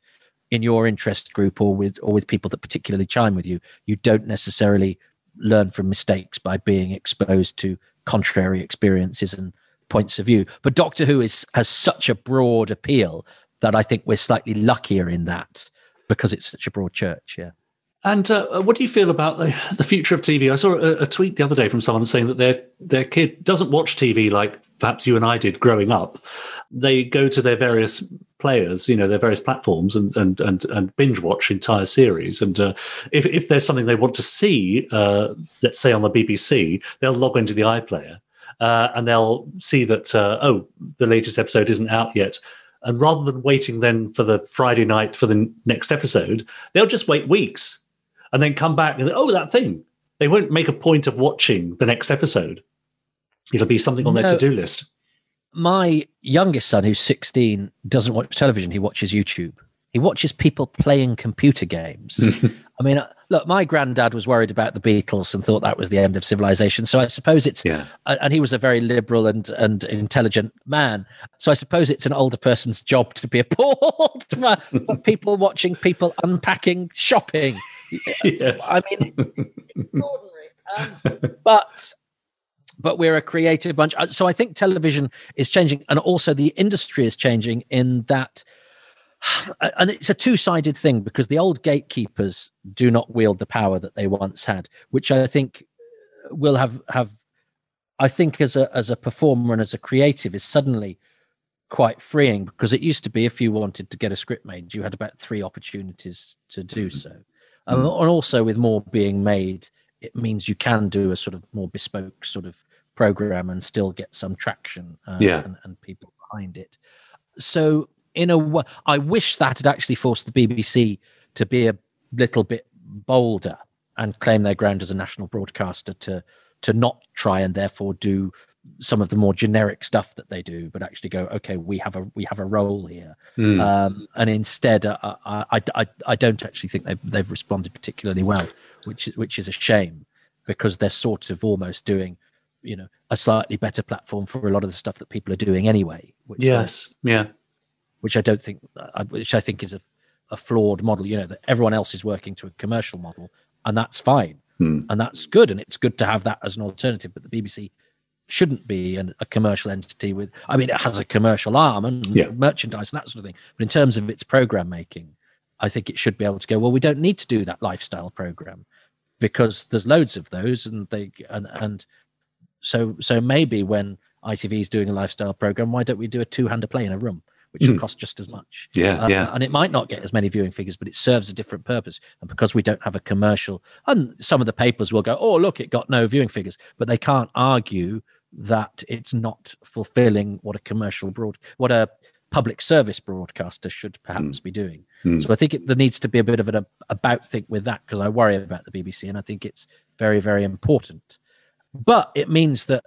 in your interest group or with or with people that particularly chime with you you don't necessarily learn from mistakes by being exposed to contrary experiences and points of view but doctor who is has such a broad appeal that i think we're slightly luckier in that because it's such a broad church yeah And uh, what do you feel about the, the future of TV? I saw a, a tweet the other day from someone saying that their their kid doesn't watch TV like perhaps you and I did growing up. They go to their various players, you know, their various platforms, and and and, and binge watch entire series. And uh, if if there's something they want to see, uh, let's say on the BBC, they'll log into the iPlayer uh, and they'll see that uh, oh, the latest episode isn't out yet. And rather than waiting then for the Friday night for the next episode, they'll just wait weeks and then come back and oh that thing they won't make a point of watching the next episode it'll be something on their to-do list my youngest son, who's 16, doesn't watch television. He watches YouTube. He watches people playing computer games. I mean, uh, look, my granddad was worried about the Beatles and thought that was the end of civilization. So I suppose it's, yeah. and he was a very liberal and, and intelligent man. So I suppose it's an older person's job to be appalled by by people watching people unpacking shopping. yes. I mean, extraordinary. Um, but but we're a creative bunch. Uh, So I think television is changing, and also the industry is changing in that. And it's a two-sided thing because the old gatekeepers do not wield the power that they once had, which I think will have have. I think as a as a performer and as a creative is suddenly quite freeing because it used to be if you wanted to get a script made, you had about three opportunities to do so, um, and also with more being made it means you can do a sort of more bespoke sort of program and still get some traction uh, Yeah. and, and people behind it. So in a way, I wish that had actually forced the BBC to be a little bit bolder and claim their ground as a national broadcaster to to not try and therefore do some of the more generic stuff that they do, but actually go, okay, we have a we have a role here, Mm. um, and instead, uh, I, I I I don't actually think they've they've responded particularly well, which is which is a shame because they're sort of almost doing, you know, a slightly better platform for a lot of the stuff that people are doing anyway. Which uh, Yes. Yeah. which I don't think, which I think is a, a flawed model. You know that everyone else is working to a commercial model, and that's fine, Hmm. and that's good, and it's good to have that as an alternative. But the BBC shouldn't be an, a commercial entity with. I mean, it has a commercial arm and Yeah. merchandise and that sort of thing. But in terms of its program making, I think it should be able to go. Well, we don't need to do that lifestyle program because there's loads of those, and they and and so so maybe when ITV is doing a lifestyle program, why don't we do a two-hander play in a room, which will Mm. cost just as much? Yeah, Uh, yeah. and it might not get as many viewing figures, but it serves a different purpose. And because we don't have a commercial, and some of the papers will go, "Oh, look, it got no viewing figures," but they can't argue that it's not fulfilling what a commercial broad, what a public service broadcaster should perhaps be doing. Mm. So I think it, there needs to be a bit of an about think with that because I worry about the BBC and I think it's very, very important. But it means that,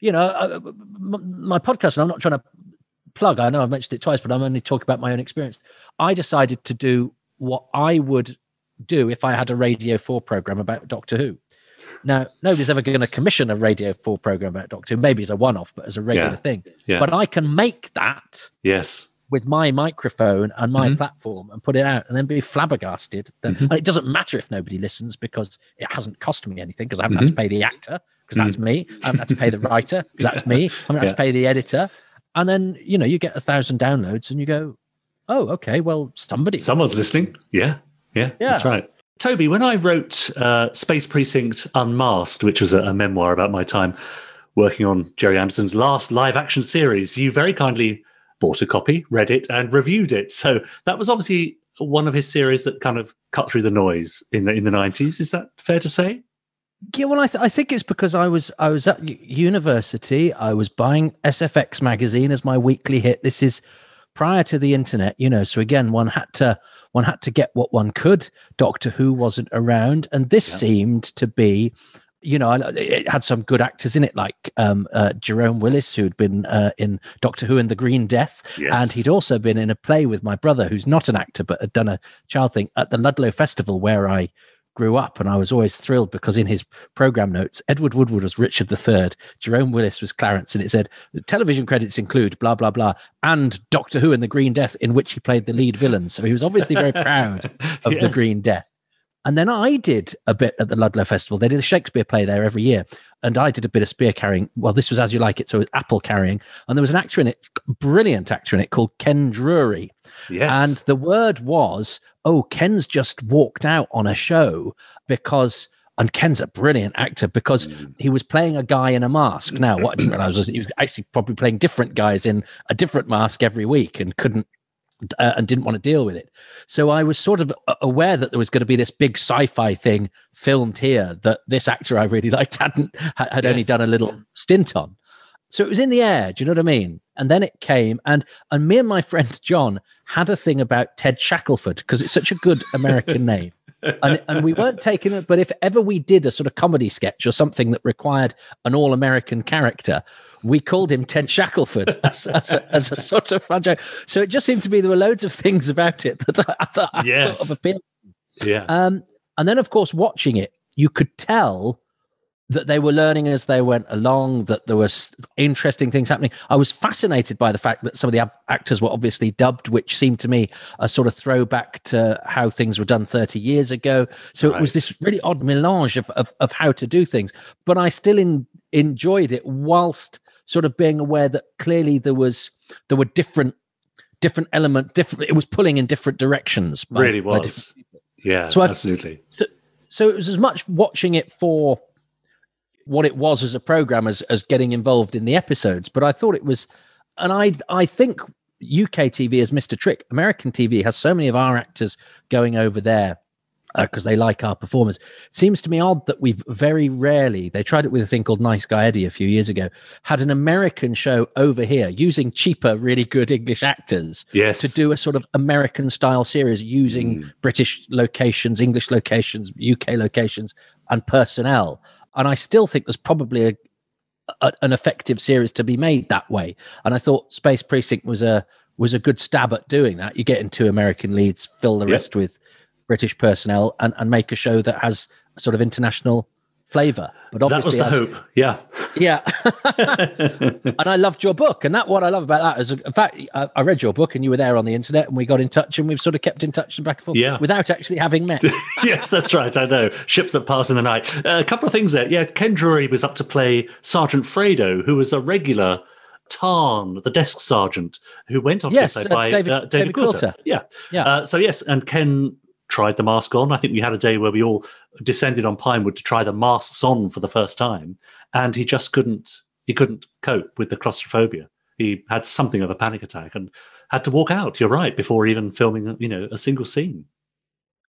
you know, m- my podcast, and I'm not trying to plug, I know I've mentioned it twice, but I'm only talking about my own experience. I decided to do what I would do if I had a Radio 4 program about Doctor Who. Now, nobody's ever going to commission a Radio 4 program about Doctor Who, maybe as a one off, but as a regular Yeah. thing. Yeah. But I can make that Yes. with my microphone and my Mhm. platform and put it out and then be flabbergasted. That, Mhm. And it doesn't matter if nobody listens because it hasn't cost me anything because I haven't had to Mhm. pay the actor because that's me. I haven't had to pay the writer because that's me. I haven't had Yeah. to pay the editor. And then, you know, you get a thousand downloads and you go, oh, okay, well, somebody. Someone's listening. Yeah. Yeah. That's right. Toby, when I wrote uh, Space Precinct Unmasked, which was a, a memoir about my time working on Gerry Anderson's last live action series, you very kindly bought a copy, read it, and reviewed it. So that was obviously one of his series that kind of cut through the noise in the in the nineties. Is that fair to say? Yeah, well, I, th- I think it's because I was I was at university. I was buying SFX magazine as my weekly hit. This is prior to the internet, you know. So again, one had to one had to get what one could. Doctor Who wasn't around, and this seemed to be, you know, it had some good actors in it, like um, uh, Jerome Willis, who'd been uh, in Doctor Who and the Green Death, Yes. and he'd also been in a play with my brother, who's not an actor but had done a child thing at the Ludlow Festival, where I grew up and I was always thrilled because in his program notes, Edward Woodward was Richard III, Jerome Willis was Clarence, and it said the television credits include blah blah blah and Doctor Who and the Green Death, in which he played the lead villain. So he was obviously very proud of the Green Death. And then I did a bit at the Ludlow Festival. They did a Shakespeare play there every year. And I did a bit of spear carrying. Well, this was as you like it. So it was apple carrying. And there was an actor in it, brilliant actor in it called Ken Drury. Yes. And the word was, oh, Ken's just walked out on a show because, and Ken's a brilliant actor because mm. he was playing a guy in a mask. Now, what I didn't realize was he was actually probably playing different guys in a different mask every week and couldn't uh, and didn't want to deal with it. So I was sort of aware that there was going to be this big sci-fi thing filmed here that this actor I really liked hadn't ha- had only done a little stint on. So it was in the air. Do you know what I mean? And then it came, and and me and my friend John had a thing about Ted Shackelford because it's such a good American name. And, and we weren't taking it, but if ever we did a sort of comedy sketch or something that required an all American character, we called him Ted Shackelford as, as, a, as a sort of fun joke. So it just seemed to be there were loads of things about it that I, that I Yes. sort of appealed. Yeah. Um, and then, of course, watching it, you could tell that they were learning as they went along, that there was interesting things happening. I was fascinated by the fact that some of the actors were obviously dubbed, which seemed to me a sort of throwback to how things were done 30 years ago. So it was this really odd melange of, of, of how to do things. But I still in, enjoyed it whilst sort of being aware that clearly there was there were different different element different it was pulling in different directions by- really was. Yeah, So absolutely. so it was as much watching it for what it was as a program as as getting involved in the episodes but i thought it was and i i think uk tv has missed a trick american tv has so many of our actors going over there uh, because they like our performers. Seems to me odd that we've very rarely, they tried it with a thing called Nice Guy Eddie a few years ago, had an American show over here using cheaper, really good English actors Yes. to do a sort of American style series using mm. British locations, English locations, UK locations, and personnel. And I still think there's probably a, a, an effective series to be made that way. And I thought Space Precinct was a was a good stab at doing that. You get into American leads, fill the Yep. rest with British personnel, and, and make a show that has sort of international flavour. But obviously, that was the as- hope. Yeah. yeah. and I loved your book, and that what I love about that is, in fact, I, I read your book, and you were there on the internet, and we got in touch, and we've sort of kept in touch and back and forth, Yeah. without actually having met. yes, that's right. I know. Ships that pass in the night. Uh, a couple of things there. Yeah, Ken Drury was up to play Sergeant Fredo, who was a regular Tarn, the desk sergeant, who went on Yes, to be uh, by David- uh, David, David Quilter. Quilter. Yeah. Yeah. Uh, so, yes, and Ken tried the mask on. I think we had a day where we all descended on Pinewood to try the masks on for the first time, and he just couldn't. He couldn't cope with the claustrophobia. He had something of a panic attack and had to walk out. You're right before even filming, you know, a single scene.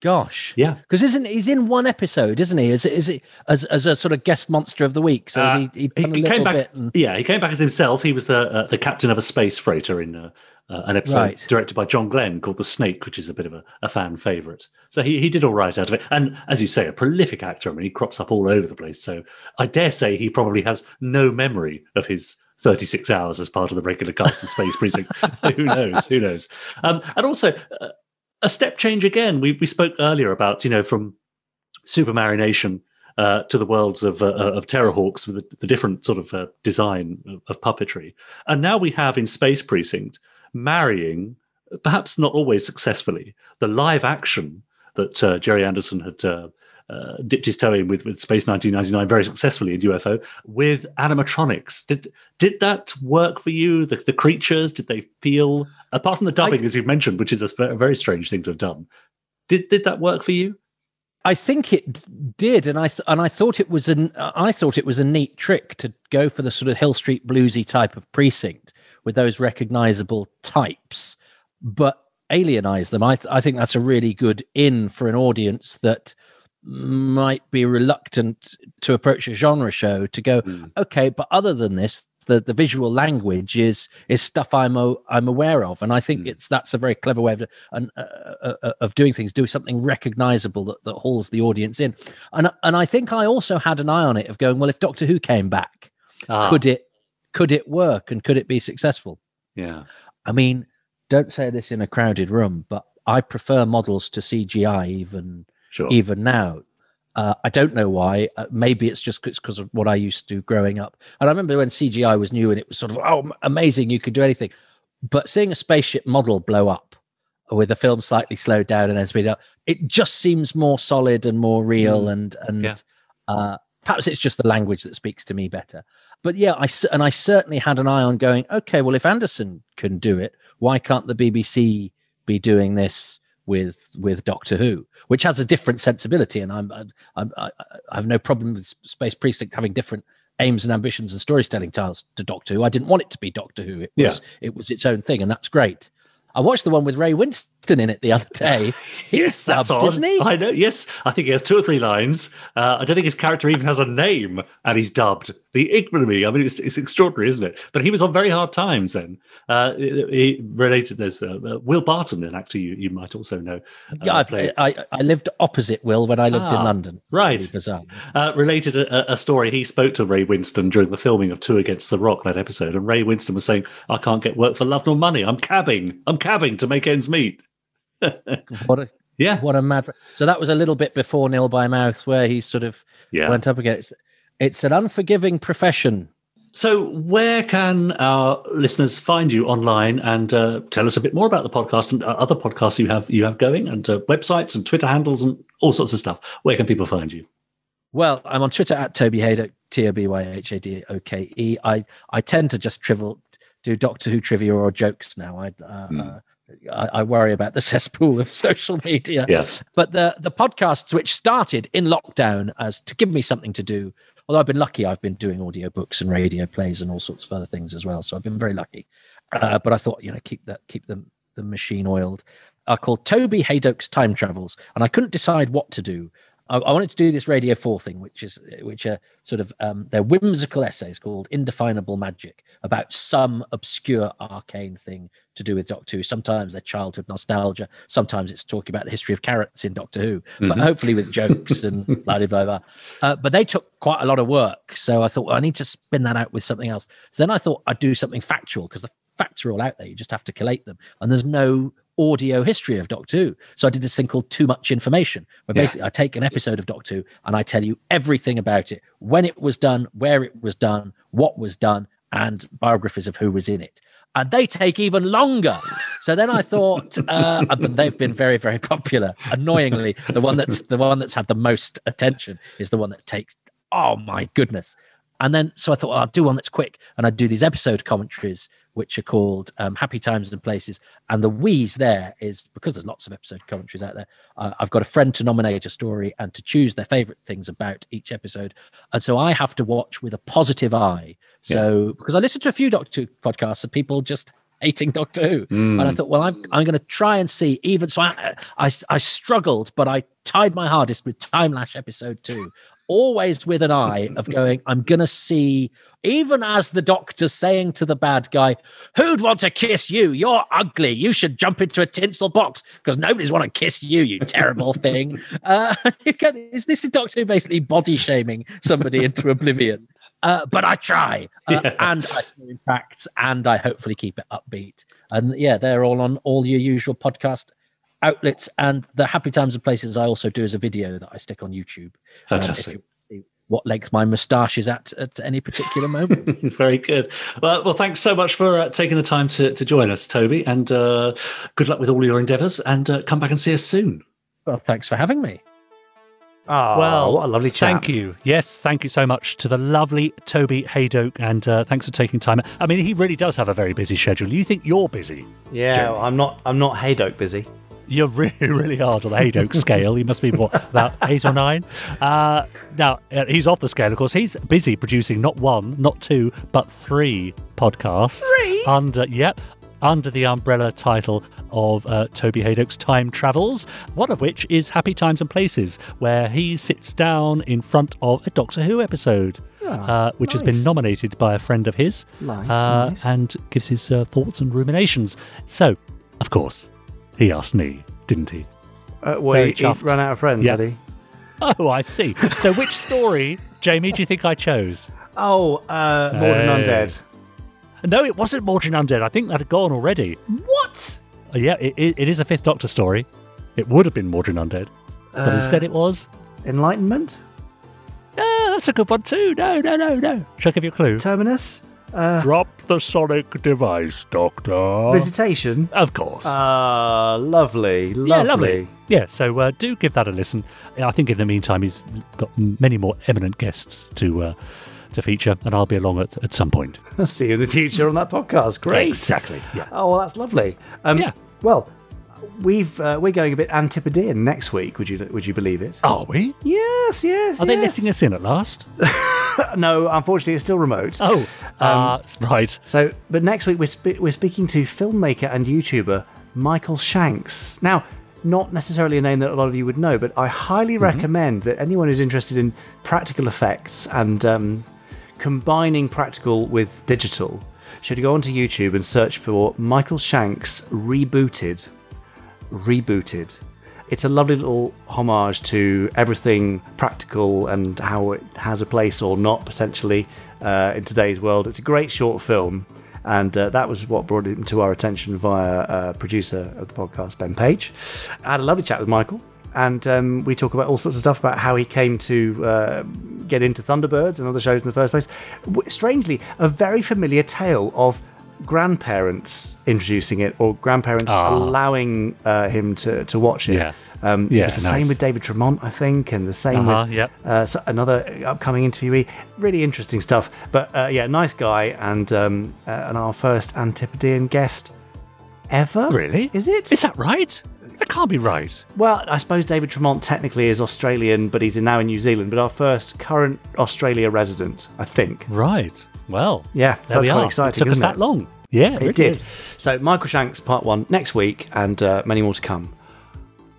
Gosh, Yeah. because isn't he's in one episode, isn't he? Is it is it as as a sort of guest monster of the week? So Uh, he, he, he, a came back. bit. And, Yeah, he came back as himself. He was the uh, the captain of a space freighter in uh, uh, an episode Right. directed by John Glen called The Snake, which is a bit of a, a fan favorite. So he, he did all right out of it. And as you say, a prolific actor. I mean, he crops up all over the place. So I dare say he probably has no memory of his 36 hours as part of the regular cast of Space Precinct. Who knows? Who knows? Um, and also, uh, a step change again. We, we spoke earlier about, you know, from Supermarionation uh, to the worlds of uh, of Terrahawks with the, the different sort of uh, design of, of puppetry, and now we have in Space Precinct marrying, perhaps not always successfully, the live action that uh, Gerry Anderson had. Uh, uh, dipped his toe in with, with Space 1999 very successfully in UFO with animatronics. Did did that work for you? The, the creatures did they feel apart from the dubbing, as you've mentioned, which is a ve- very strange thing to have done? Did did that work for you? I think it did, and I th- and I thought it was an I thought it was a neat trick to go for the sort of Hill Street bluesy type of precinct with those recognizable types, but alienize them. I th- I think that's a really good in for an audience that might be reluctant to approach a genre show to go okay, but other than this. The, the visual language is is stuff I'm a, I'm aware of, and I think it's that's a very clever way of and uh, uh, uh, of doing things. Do something recognizable that, that hauls the audience in, and and I think I also had an eye on it of going well. If Doctor Who came back, Ah. could it could it work and could it be successful? Yeah. I mean, don't say this in a crowded room, but I prefer models to CGI even Sure. even now. Uh, I don't know why. Uh, maybe it's just because of what I used to do growing up. And I remember when CGI was new and it was sort of oh amazing, you could do anything. But seeing a spaceship model blow up with the film slightly slowed down and then speed up, it just seems more solid and more real. Mm. And and Yeah. uh, perhaps it's just the language that speaks to me better. But yeah, I and I certainly had an eye on going. Okay, well, if Anderson can do it, why can't the BBC be doing this with with Doctor Who, which has a different sensibility? And I'm, I'm I, I have no problem with Space Precinct having different aims and ambitions and storytelling styles to Doctor Who. I didn't want it to be Doctor Who. It was it was its own thing, and that's great. I watched the one with Ray Winstone in it the other day. He's That's dubbed, odd. isn't he? I know. Yes, I think he has two or three lines. Uh, I don't think his character even has a name, and he's dubbed. The ignominy. I mean, it's, it's extraordinary, isn't it? But he was on very hard times then. Uh, he related. this. uh, uh, Will Barton, an actor you, you might also know. uh, Yeah, I've, I I lived opposite Will when I lived in Ah, London. Right. Bizarre. uh, related a, a story. He spoke to Ray Winstone during the filming of Two Against the Rock that episode, and Ray Winstone was saying, "I can't get work for love nor money. I'm cabbing. I'm cabbing to make ends meet." What a yeah, what a mad. So that was a little bit before Nil by Mouth, where he sort of Yeah. went up against. It's an unforgiving profession. So, where can our listeners find you online and uh, tell us a bit more about the podcast and uh, other podcasts you have you have going, and uh, websites and Twitter handles and all sorts of stuff? Where can people find you? Well, I'm on Twitter at Toby Hadoke, T O B Y H A D O K E. I I tend to just trivial do Doctor Who trivia or jokes now. I uh, uh, I, I worry about the cesspool of social media. Yeah. But the the podcasts which started in lockdown as to give me something to do. Although I've been lucky, I've been doing audiobooks and radio plays and all sorts of other things as well. So I've been very lucky. Uh, but I thought, you know, keep that keep the the machine oiled. are called Toby Hadoke's Time Travels, and I couldn't decide what to do. I, I wanted to do this Radio Four thing, which is which are sort of um, they're whimsical essays called Indefinable Magic about some obscure arcane thing to do with Doctor Who. Sometimes they're childhood nostalgia. Sometimes it's talking about the history of carrots in Doctor Who, but Mhm. hopefully with jokes and blah blah blah. blah. Uh, but they took quite a lot of work, so I thought well, I need to spin that out with something else. So then I thought I'd do something factual because the facts are all out there. You just have to collate them, and there's no audio history of Doctor Who. So I did this thing called Too Much Information, where Yeah. basically I take an episode of Doctor Who and I tell you everything about it, when it was done, where it was done, what was done, and biographies of who was in it. And they take even longer. So then I thought, uh, but they've been very, very popular. Annoyingly, the one that's the one that's had the most attention is the one that takes. Oh my goodness! And then so I thought well, I'll do one that's quick, and I'd do these episode commentaries, which are called um, Happy Times and Places. And the wheeze there is because there's lots of episode commentaries out there. Uh, I've got a friend to nominate a story and to choose their favorite things about each episode, and so I have to watch with a positive eye. So because I listen to a few Doctor Who podcasts of people just hating Doctor Who, and I Mm. thought, well, I'm I'm going to try and see even so. I, I I struggled, but I tried my hardest with Timelash episode two. Always with an eye of going, I'm gonna see, even as the doctor saying to the bad guy, Who'd want to kiss you? You're ugly. You should jump into a tinsel box because nobody's want to kiss you, you terrible thing. Uh, is this is Doctor Who basically body shaming somebody into oblivion? Uh, but I try, uh, Yeah. and I in facts, and I hopefully keep it upbeat. And yeah, they're all on all your usual podcast outlets, and the Happy Times and Places I also do as a video that I stick on YouTube. um, Fantastic. you want to see what length my moustache is at at any particular moment. Very good. Well, well, thanks so much for uh, taking the time to, to join us, Toby, and uh, good luck with all your endeavours. And uh, come back and see us soon. Well, thanks for having me. Oh, well, what a lovely chat. Thank you. Yes, thank you so much to the lovely Toby Hadoke, and uh, thanks for taking time. I mean, he really does have a very busy schedule. You think you're busy? Yeah, Jeremy? I'm not. I'm not Hadoke busy. You're really, really hard on the Hadoke scale. You must be what about eight or nine. Uh, now uh, he's off the scale. Of course, he's busy producing not one, not two, but three podcasts. Three? under yep. Under the umbrella title of uh, Toby Hadoke's Time Travels, one of which is Happy Times and Places, where he sits down in front of a Doctor Who episode, Ah, uh, which has been nominated by a friend of his, Nice, uh, nice. and gives his uh, thoughts and ruminations. So, of course, he asked me, didn't he? Uh, well, he, he ran out of friends, Yeah. he? Oh, I see. So, which story, Jamie, do you think I chose? Oh, uh, Mawdryn Hey. Undead. No, it wasn't Mawdryn Undead. I think that had gone already. What? Uh, yeah, it, it, it is a Fifth Doctor story. It would have been Mawdryn Undead, but Uh, instead it was. Enlightenment? Yeah, that's a good one too. No, no, no, no. Shall I give you a clue? Terminus? Uh, Drop the sonic device, Doctor. Visitation? Of course. Ah, lovely, lovely. Yeah, lovely. Yeah, so uh, do give that a listen. I think in the meantime he's got many more eminent guests to uh, to feature, and I'll be along at, at some point. I'll see you in the future on that podcast. Great. Exactly. Yeah. Oh, well, that's lovely. Um, Yeah. Well, we've uh, we're going a bit antipodean next week. Would you would you believe it? Are we? Yes, yes. Are they letting us in at last? no, unfortunately, it's still remote. Oh, uh, right. So, but next week we're spe- we're speaking to filmmaker and YouTuber Michael Shanks. Now, not necessarily a name that a lot of you would know, but I highly Mm-hmm. recommend that anyone who's interested in practical effects and um, combining practical with digital should go onto YouTube and search for Michael Shanks rebooted. Rebooted. It's a lovely little homage to everything practical and how it has a place or not potentially uh, in today's world. It's a great short film, and uh, that was what brought it to our attention via uh, producer of the podcast, Ben Page. I had a lovely chat with Michael, and um, we talk about all sorts of stuff about how he came to uh, get into Thunderbirds and other shows in the first place. W- Strangely, a very familiar tale of grandparents introducing it or grandparents Ah. allowing uh, him to, to watch it. Yeah. Um, Yeah, it was the nice. same with David Tremont, I think, and the same Uh-huh, with yep. uh, so another upcoming interviewee. Really interesting stuff. But uh, yeah, nice guy, and um, uh, and our first Antipodean guest ever. Really? Is it? Is that right? That can't be right. Well, I suppose David Tremont technically is Australian, but he's now in New Zealand. But our first current Australia resident, I think. Right. Well, Yeah, so that's we quite are. exciting, It took us isn't that it? long. Yeah, it, really did. is. So Michael Shanks part one next week, and uh, many more to come.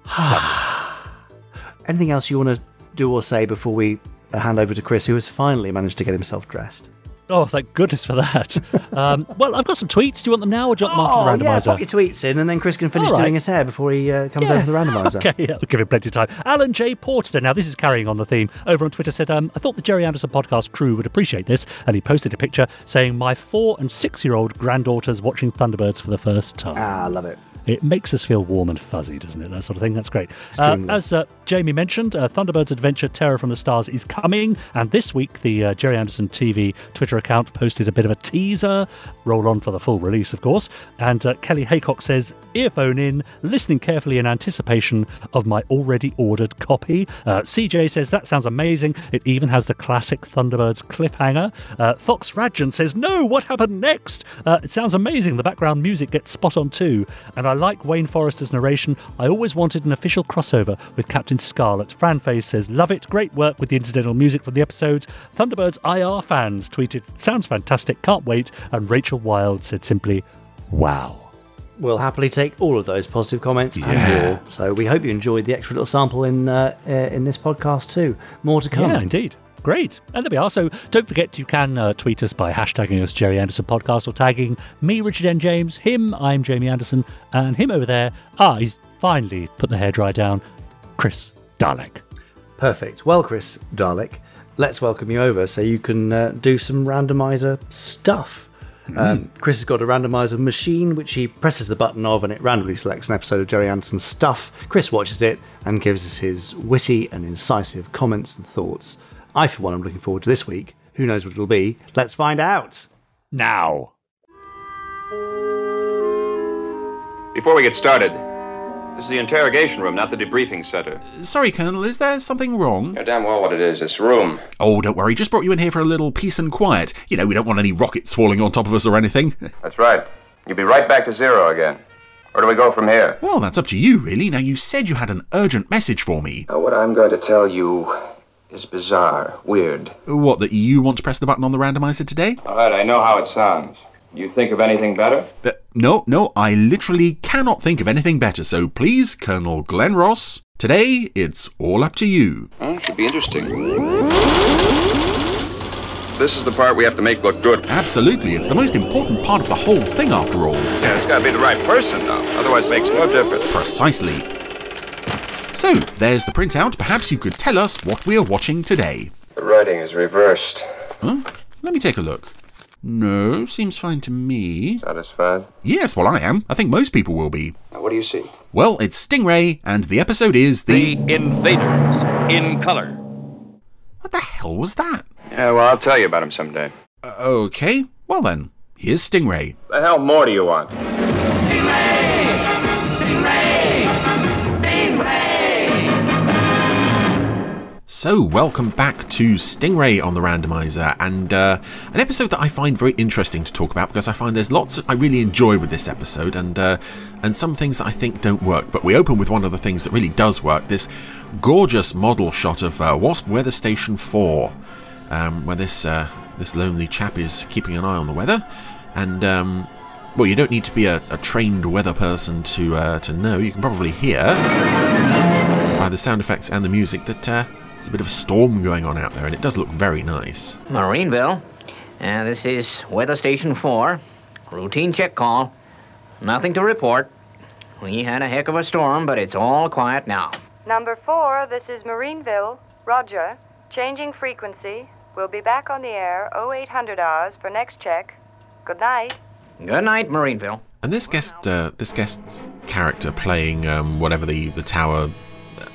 Anything else you want to do or say before we hand over to Chris, who has finally managed to get himself dressed? Oh, thank goodness for that. um, well, I've got some tweets. Do you want them now or do you want them Oh, after the yeah, randomizer? pop your tweets in, and then Chris can finish right. doing his hair before he uh, comes Yeah. over to the randomizer. okay, yeah, I'll give him plenty of time. Alan J. Porter, now this is carrying on the theme, over on Twitter said, um, I thought the Gerry Anderson podcast crew would appreciate this. And he posted a picture saying, My four and six year old granddaughters watching Thunderbirds for the first time. Ah, I love it. It makes us feel warm and fuzzy, doesn't it? That sort of thing. That's great. Uh, as uh, Jamie mentioned, uh, Thunderbird's Adventure Terror from the Stars is coming. And this week, the uh, Gerry Anderson TV Twitter account posted a bit of a teaser. Roll on for the full release, of course. And uh, Kelly Haycock says, earphone in, listening carefully in anticipation of my already ordered copy. Uh, CJ says, that sounds amazing. It even has the classic Thunderbirds cliffhanger. Uh, Fox Radjan says, no, what happened next? Uh, it sounds amazing. The background music gets spot on too. And I like Wayne Forester's narration. I always wanted an official crossover with Captain Scarlet. Fran Faze says, love it. Great work with the incidental music from the episodes. Thunderbirds IR fans tweeted, sounds fantastic. Can't wait. And Rachel Wild said simply, wow. We'll happily take all of those positive comments and Yeah. more. So we hope you enjoyed the extra little sample in uh, uh, in this podcast too. More to come. Yeah, indeed. Great. And there we are. So don't forget you can uh, tweet us by hashtagging us Gerry Anderson Podcast or tagging me, Richard N. James, him, I'm Jamie Anderson, and him over there. Ah, he's finally put the hairdryer down. Chris Dalek. Perfect. Well, Chris Dalek, let's welcome you over so you can uh, do some randomizer stuff. Um, Chris has got a randomizer machine which he presses the button of and it randomly selects an episode of Gerry Anderson's stuff. Chris watches it and gives us his witty and incisive comments and thoughts. I, for one, am looking forward to this week. Who knows what it'll be? Let's find out. Now. Before we get started, this is the interrogation room, not the debriefing center. Sorry, Colonel, is there something wrong? You're damn well what it is, this room. Oh, don't worry, just brought you in here for a little peace and quiet. You know, we don't want any rockets falling on top of us or anything. That's right. You'll be right back to zero again. Where do we go from here? Well, that's up to you, really. Now, you said you had an urgent message for me. Now, what I'm going to tell you is bizarre, weird. What, that you want to press the button on the randomizer today? All right, I know how it sounds. You think of anything better? Uh, no, no, I literally cannot think of anything better, so please, Colonel Glenn Ross, today it's all up to you. Should be interesting. This is the part we have to make look good. Absolutely, it's the most important part of the whole thing, after all. Yeah, it's got to be the right person, though. Otherwise, it makes no difference. Precisely. So, there's the printout. Perhaps you could tell us what we're watching today. The writing is reversed. Huh? Let me take a look. No, seems fine to me. Satisfied? Yes, well, I am. I think most people will be. Now, what do you see? Well, it's Stingray, and the episode is the. Invaders in color. What the hell was that? Yeah, well, I'll tell you about him someday. Uh, okay, well then, here's Stingray. The hell more do you want? So, welcome back to Stingray on the Randomizer, and uh, an episode that I find very interesting to talk about because I find there's lots I really enjoy with this episode, and uh, and some things that I think don't work. But we open with one of the things that really does work: this gorgeous model shot of uh, Wasp Weather Station Four, um, where this uh, this lonely chap is keeping an eye on the weather, and um, well, you don't need to be a, a trained weather person to uh, to know. You can probably hear by the sound effects and the music that uh, there's a bit of a storm going on out there, and it does look very nice. Marineville. Uh, this is Weather Station 4. Routine check call. Nothing to report. We had a heck of a storm, but it's all quiet now. Number four, this is Marineville. Roger. Changing frequency. We'll be back on the air 0800 hours for next check. Good night. Good night, Marineville. And this guest, uh, this guest character playing um, whatever the the tower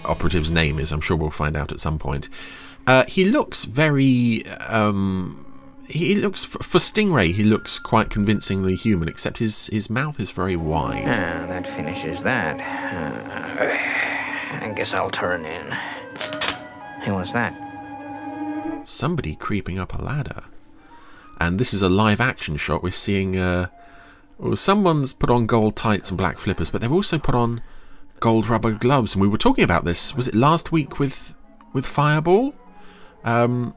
operative's name is, I'm sure we'll find out at some point. Uh, he looks very. Um, he looks for, Stingray. He looks quite convincingly human, except his his mouth is very wide. Ah, that finishes that. Uh, I guess I'll turn in. Who was that? Somebody creeping up a ladder, and this is a live action shot. We're seeing. Uh, well, someone's put on gold tights and black flippers, but they've also put on gold rubber gloves. And we were talking about this. Was it last week with with Fireball? Um,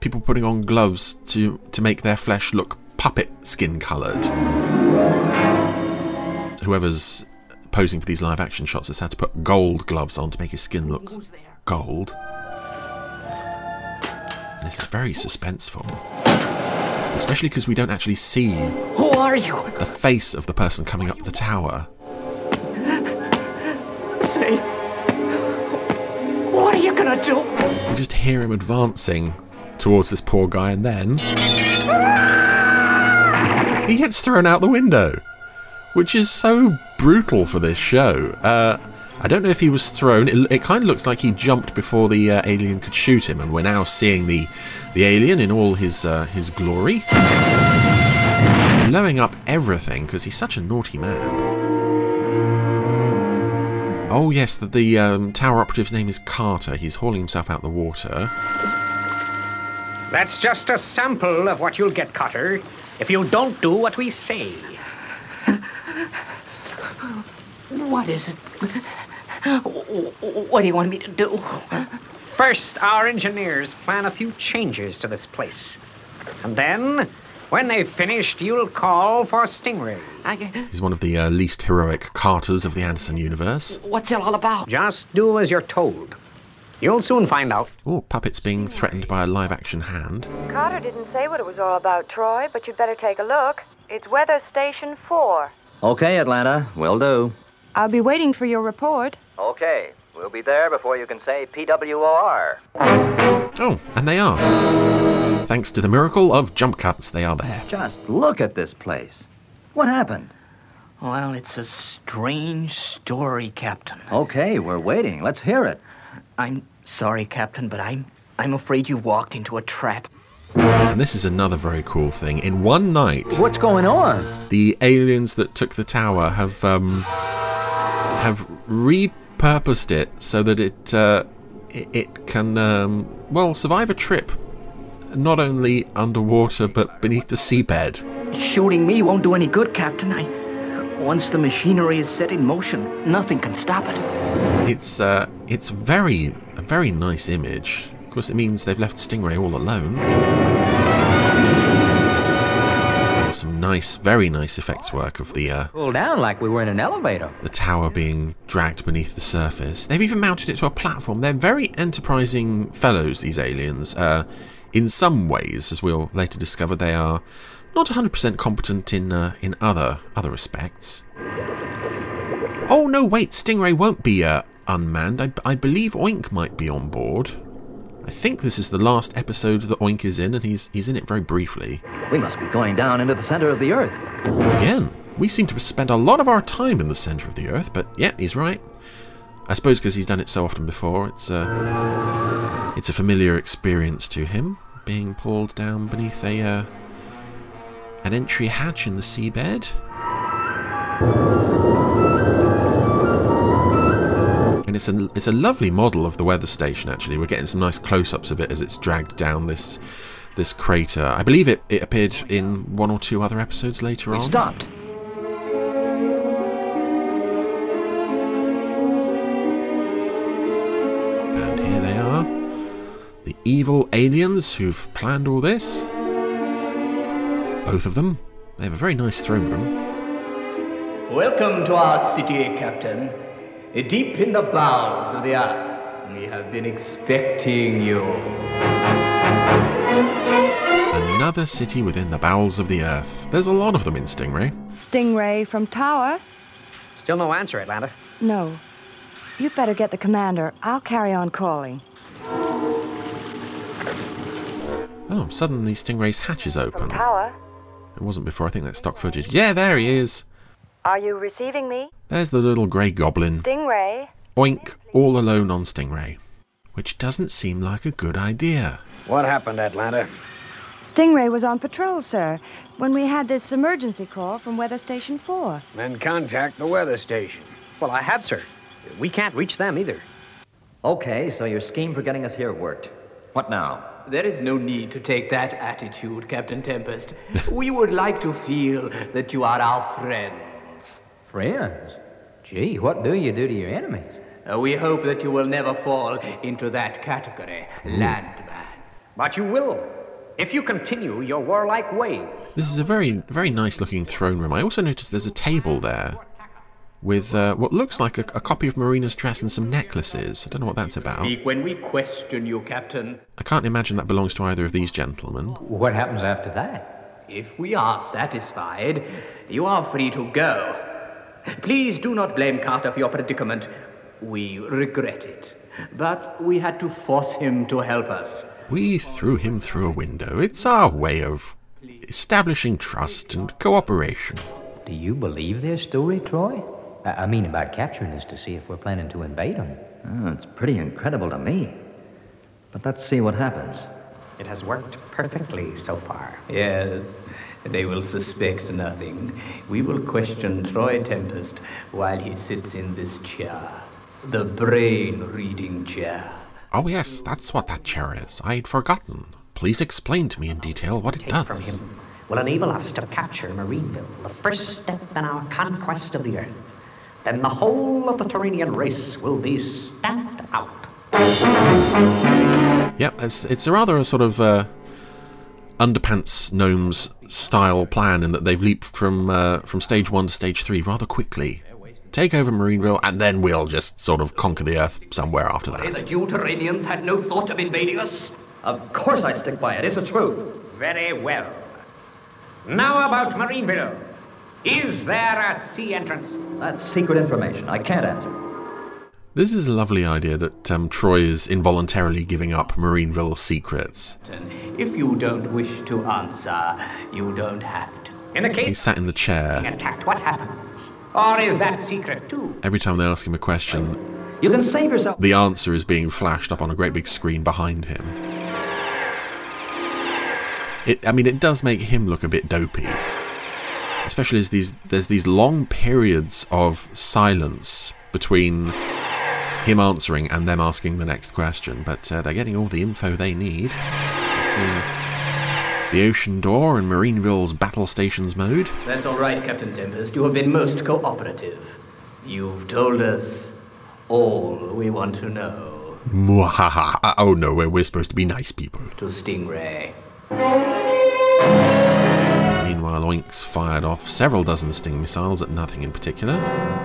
people putting on gloves to to make their flesh look puppet skin coloured. whoever's posing for these live action shots has had to put gold gloves on to make his skin look gold. This is very suspenseful. Especially because we don't actually see Who are you? the face of the person coming up the tower. What are you gonna do? We just hear him advancing towards this poor guy, and then he gets thrown out the window, which is so brutal for this show. Uh, I don't know if he was thrown. It, it kind of looks like he jumped before the uh, alien could shoot him, and we're now seeing the the alien in all his uh, his glory, blowing up everything because he's such a naughty man. Oh yes, the, the um, tower operative's name is Carter. He's hauling himself out the water. That's just a sample of what you'll get, Carter, if you don't do what we say. What is it? What do you want me to do? First, our engineers plan a few changes to this place. And then, when they've finished, you'll call for Stingray. He's one of the uh, least heroic Carters of the Anderson universe. What's it all about? Just do as you're told. You'll soon find out. Oh, puppets being threatened by a live action hand. Carter didn't say what it was all about, Troy, but you'd better take a look. It's Weather Station 4. Okay, Atlanta, will do. I'll be waiting for your report. Okay, we'll be there before you can say PWOR. Oh, and they are. Thanks to the miracle of jump cuts, they are there. Just look at this place. What happened? Well, it's a strange story, Captain. Okay, we're waiting. Let's hear it. I'm sorry, Captain, but I'm I'm afraid you walked into a trap. And this is another very cool thing. In one night, What's going on? the aliens that took the tower have um, have repurposed it so that it uh, it, it can um, well survive a trip, not only underwater but beneath the seabed. Shooting me won't do any good, Captain. I once the machinery is set in motion, nothing can stop it. It's uh, it's very a very nice image. Of course, it means they've left Stingray all alone. Oh, some nice, very nice effects work of the uh, Pull down like we were in an elevator. the tower being dragged beneath the surface. They've even mounted it to a platform. They're very enterprising fellows, these aliens. Uh, in some ways, as we'll later discover, they are not 100% competent in uh, in other other respects. Oh no, wait, Stingray won't be uh, unmanned. I, I believe Oink might be on board. I think this is the last episode that Oink is in, and he's he's in it very briefly. We must be going down into the center of the Earth. Again, we seem to spend a lot of our time in the centre of the Earth, but yeah, he's right. I suppose because he's done it so often before, it's a it's a familiar experience to him, being pulled down beneath a uh, an entry hatch in the seabed. And it's a it's a lovely model of the weather station. Actually, we're getting some nice close-ups of it as it's dragged down this this crater. I believe it, it appeared in one or two other episodes later on. Stopped. And here they are. The evil aliens who've planned all this. Both of them. They have a very nice throne room. Welcome to our city, Captain. Deep in the bowels of the earth, we have been expecting you. Another city within the bowels of the earth. There's a lot of them in Stingray. Stingray from Tower? Still no answer, Atlanta. No. You'd better get the commander. I'll carry on calling. Oh, suddenly Stingray's hatch is open. Tower? It wasn't before, I think that's stock footage. Yeah, there he is. Are you receiving me? There's the little grey goblin. Stingray? Oink, all alone on Stingray. Which doesn't seem like a good idea. What happened, Atlanta? Stingray was on patrol, sir, when we had this emergency call from Weather Station 4. Then contact the weather station. Well, I have, sir. We can't reach them either. Okay, so your scheme for getting us here worked. What now? There is no need to take that attitude, Captain Tempest. we would like to feel that you are our friends. Friends? Gee, what do you do to your enemies? Uh, we hope that you will never fall into that category, landman. But you will, if you continue your warlike ways. This is a very, very nice looking throne room. I also noticed there's a table there. With uh, what looks like a, a copy of Marina's dress and some necklaces. I don't know what that's about. When we question you, Captain. I can't imagine that belongs to either of these gentlemen. What happens after that? If we are satisfied, you are free to go. Please do not blame Carter for your predicament. We regret it. But we had to force him to help us. We threw him through a window. It's our way of establishing trust and cooperation. Do you believe their story, Troy? I I mean about capturing us to see if we're planning to invade them. Oh, it's pretty incredible to me. But let's see what happens. It has worked perfectly so far. Yes, they will suspect nothing. We will question Troy Tempest while he sits in this chair. The brain reading chair. Oh, yes, that's what that chair is. I'd forgotten. Please explain to me in detail what it Take does. from him will enable us to capture Marineville, the first step in our conquest of the Earth. Then the whole of the Turanian race will be stamped out. Yep, it's, it's a rather a sort of uh, underpants gnomes style plan in that they've leaped from uh, from stage one to stage three rather quickly. Take over Marineville, and then we'll just sort of conquer the Earth somewhere after that. The you Turanians had no thought of invading us? Of course I stick by it. It's the truth. Very well. Now about Marineville. Is there a sea entrance? That's secret information. I can't answer. This is a lovely idea that um, Troy is involuntarily giving up Marineville's secrets. If you don't wish to answer, you don't have to. In the case He sat in the chair. attacked, what happens? Or is that secret too? Every time they ask him a question, You can save yourself. the answer is being flashed up on a great big screen behind him. It, I mean, it does make him look a bit dopey, especially as these there's these long periods of silence between him answering and them asking the next question. But uh, they're getting all the info they need to see the ocean door and Marineville's battle stations mode. That's all right, Captain Tempest. You have been most cooperative. You've told us all we want to know. Mwahaha. Oh no, we're, we're supposed to be nice people. To Stingray. Meanwhile, Oinks fired off several dozen Sting missiles at nothing in particular.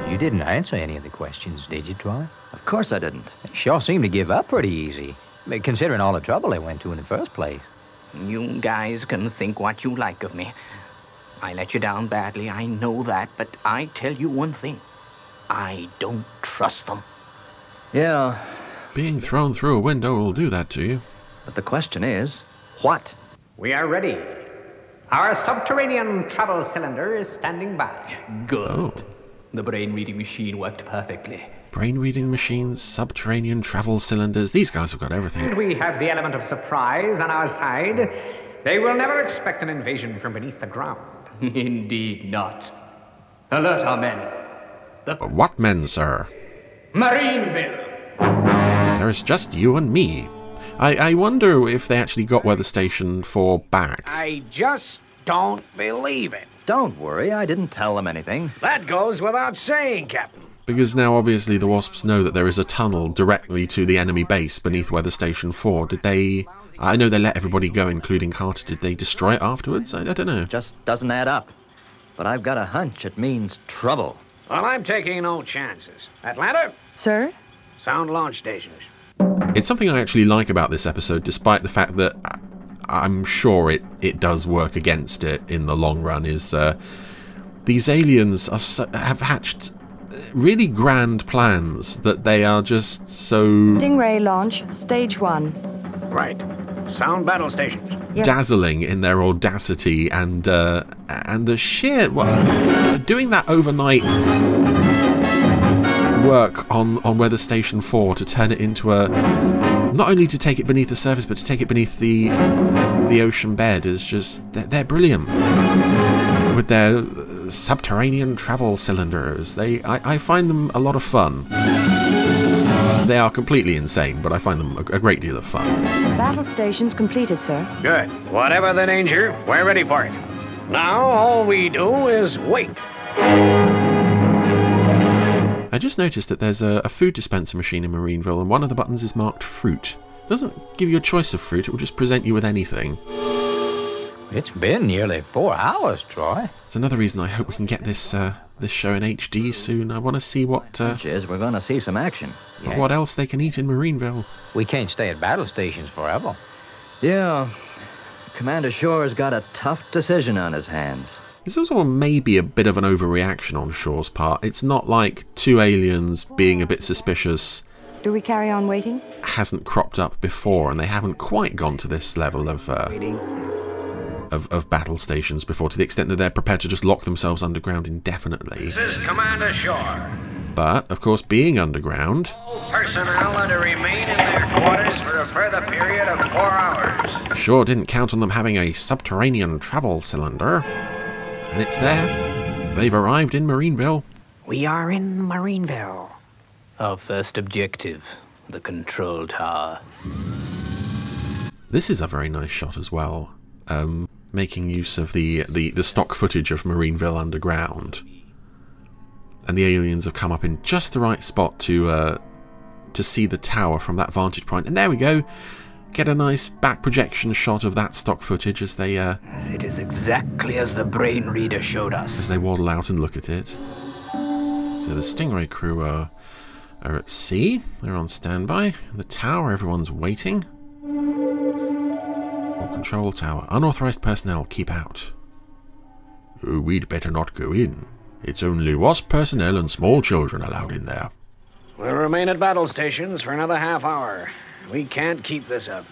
You didn't answer any of the questions, did you, Troy? Of course I didn't. Sure seemed to give up pretty easy, considering all the trouble they went to in the first place. You guys can think what you like of me. I let you down badly, I know that, but I tell you one thing. I don't trust them. Yeah, Being thrown through a window will do that to you. but the question is, what? We are ready. Our subterranean travel cylinder is standing by. Good. The brain reading machine worked perfectly. Brain reading machines, subterranean travel cylinders, these guys have got everything. And we have the element of surprise on our side. They will never expect an invasion from beneath the ground. Indeed not. Alert our men. But what men, sir? Marineville! There's just you and me. I, I wonder if they actually got Weather Station 4 back. I just don't believe it. Don't worry, I didn't tell them anything. That goes without saying, Captain. Because now obviously the Wasps know that there is a tunnel directly to the enemy base beneath Weather Station 4. Did they. I know they let everybody go, including Carter. Did they destroy it afterwards? I, I don't know. Just doesn't add up. But I've got a hunch it means trouble. Well, I'm taking no chances. Atlanta, Sir? sound launch stations. It's something I actually like about this episode, despite the fact that I- I'm sure it, it does work against it in the long run. Is uh, these aliens are so, have hatched really grand plans that they are just so Stingray launch, stage one. Right. Sound battle stations. dazzling in their audacity and uh, and the sheer well, doing that overnight work on on Weather Station 4 to turn it into a not only to take it beneath the surface but to take it beneath the the ocean bed is just they're, they're brilliant with their uh, subterranean travel cylinders they I, I find them a lot of fun they are completely insane but I find them a, a great deal of fun Battle stations completed, sir. Good. Whatever the danger, we're ready for it. Now all we do is wait. I just noticed that there's a, a food dispenser machine in Marineville, and one of the buttons is marked fruit. It doesn't give you a choice of fruit, it will just present you with anything. It's been nearly four hours, Troy. It's another reason I hope we can get this uh, this show in HD soon. I want to see what uh, is, we're going to see some action. what else they can eat in Marineville. We can't stay at battle stations forever. Yeah. Commander Shore's got a tough decision on his hands. There's also maybe a bit of an overreaction on Shore's part. It's not like two aliens being a bit suspicious Do we carry on waiting? hasn't cropped up before, and they haven't quite gone to this level of uh, of, of battle stations before, to the extent that they're prepared to just lock themselves underground indefinitely. This is Commander Shore. But of course, being underground, All personnel are to remain in their quarters for a further period of four hours. Sure didn't count on them having a subterranean travel cylinder. And it's there. They've arrived in Marineville. We are in Marineville. Our first objective, the control tower. This is a very nice shot as well. Um, making use of the, the, the stock footage of Marineville underground. And the aliens have come up in just the right spot to uh, to see the tower from that vantage point. And there we go. Get a nice back projection shot of that stock footage as they uh, It is exactly as the brain reader showed us. as they waddle out and look at it. So the Stingray crew are, are at sea. They're on standby. The tower, everyone's waiting. Or control tower. Unauthorized personnel, keep out. Oh, we'd better not go in. It's only WASP personnel and small children allowed in there. We'll remain at battle stations for another half hour. We can't keep this up.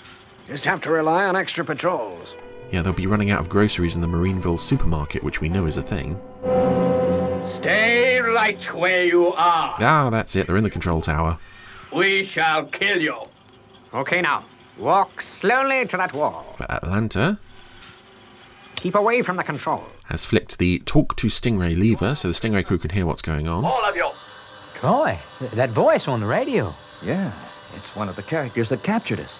Just have to rely on extra patrols. Yeah, they'll be running out of groceries in the Marineville supermarket, which we know is a thing. Stay right where you are. Ah, that's it. They're in the control tower. We shall kill you. Okay, now. Walk slowly to that wall. But Atlanta Keep away from the control. has flicked the talk to Stingray lever so the Stingray crew can hear what's going on. All of you. Troy, th- that voice on the radio. Yeah, it's one of the characters that captured us.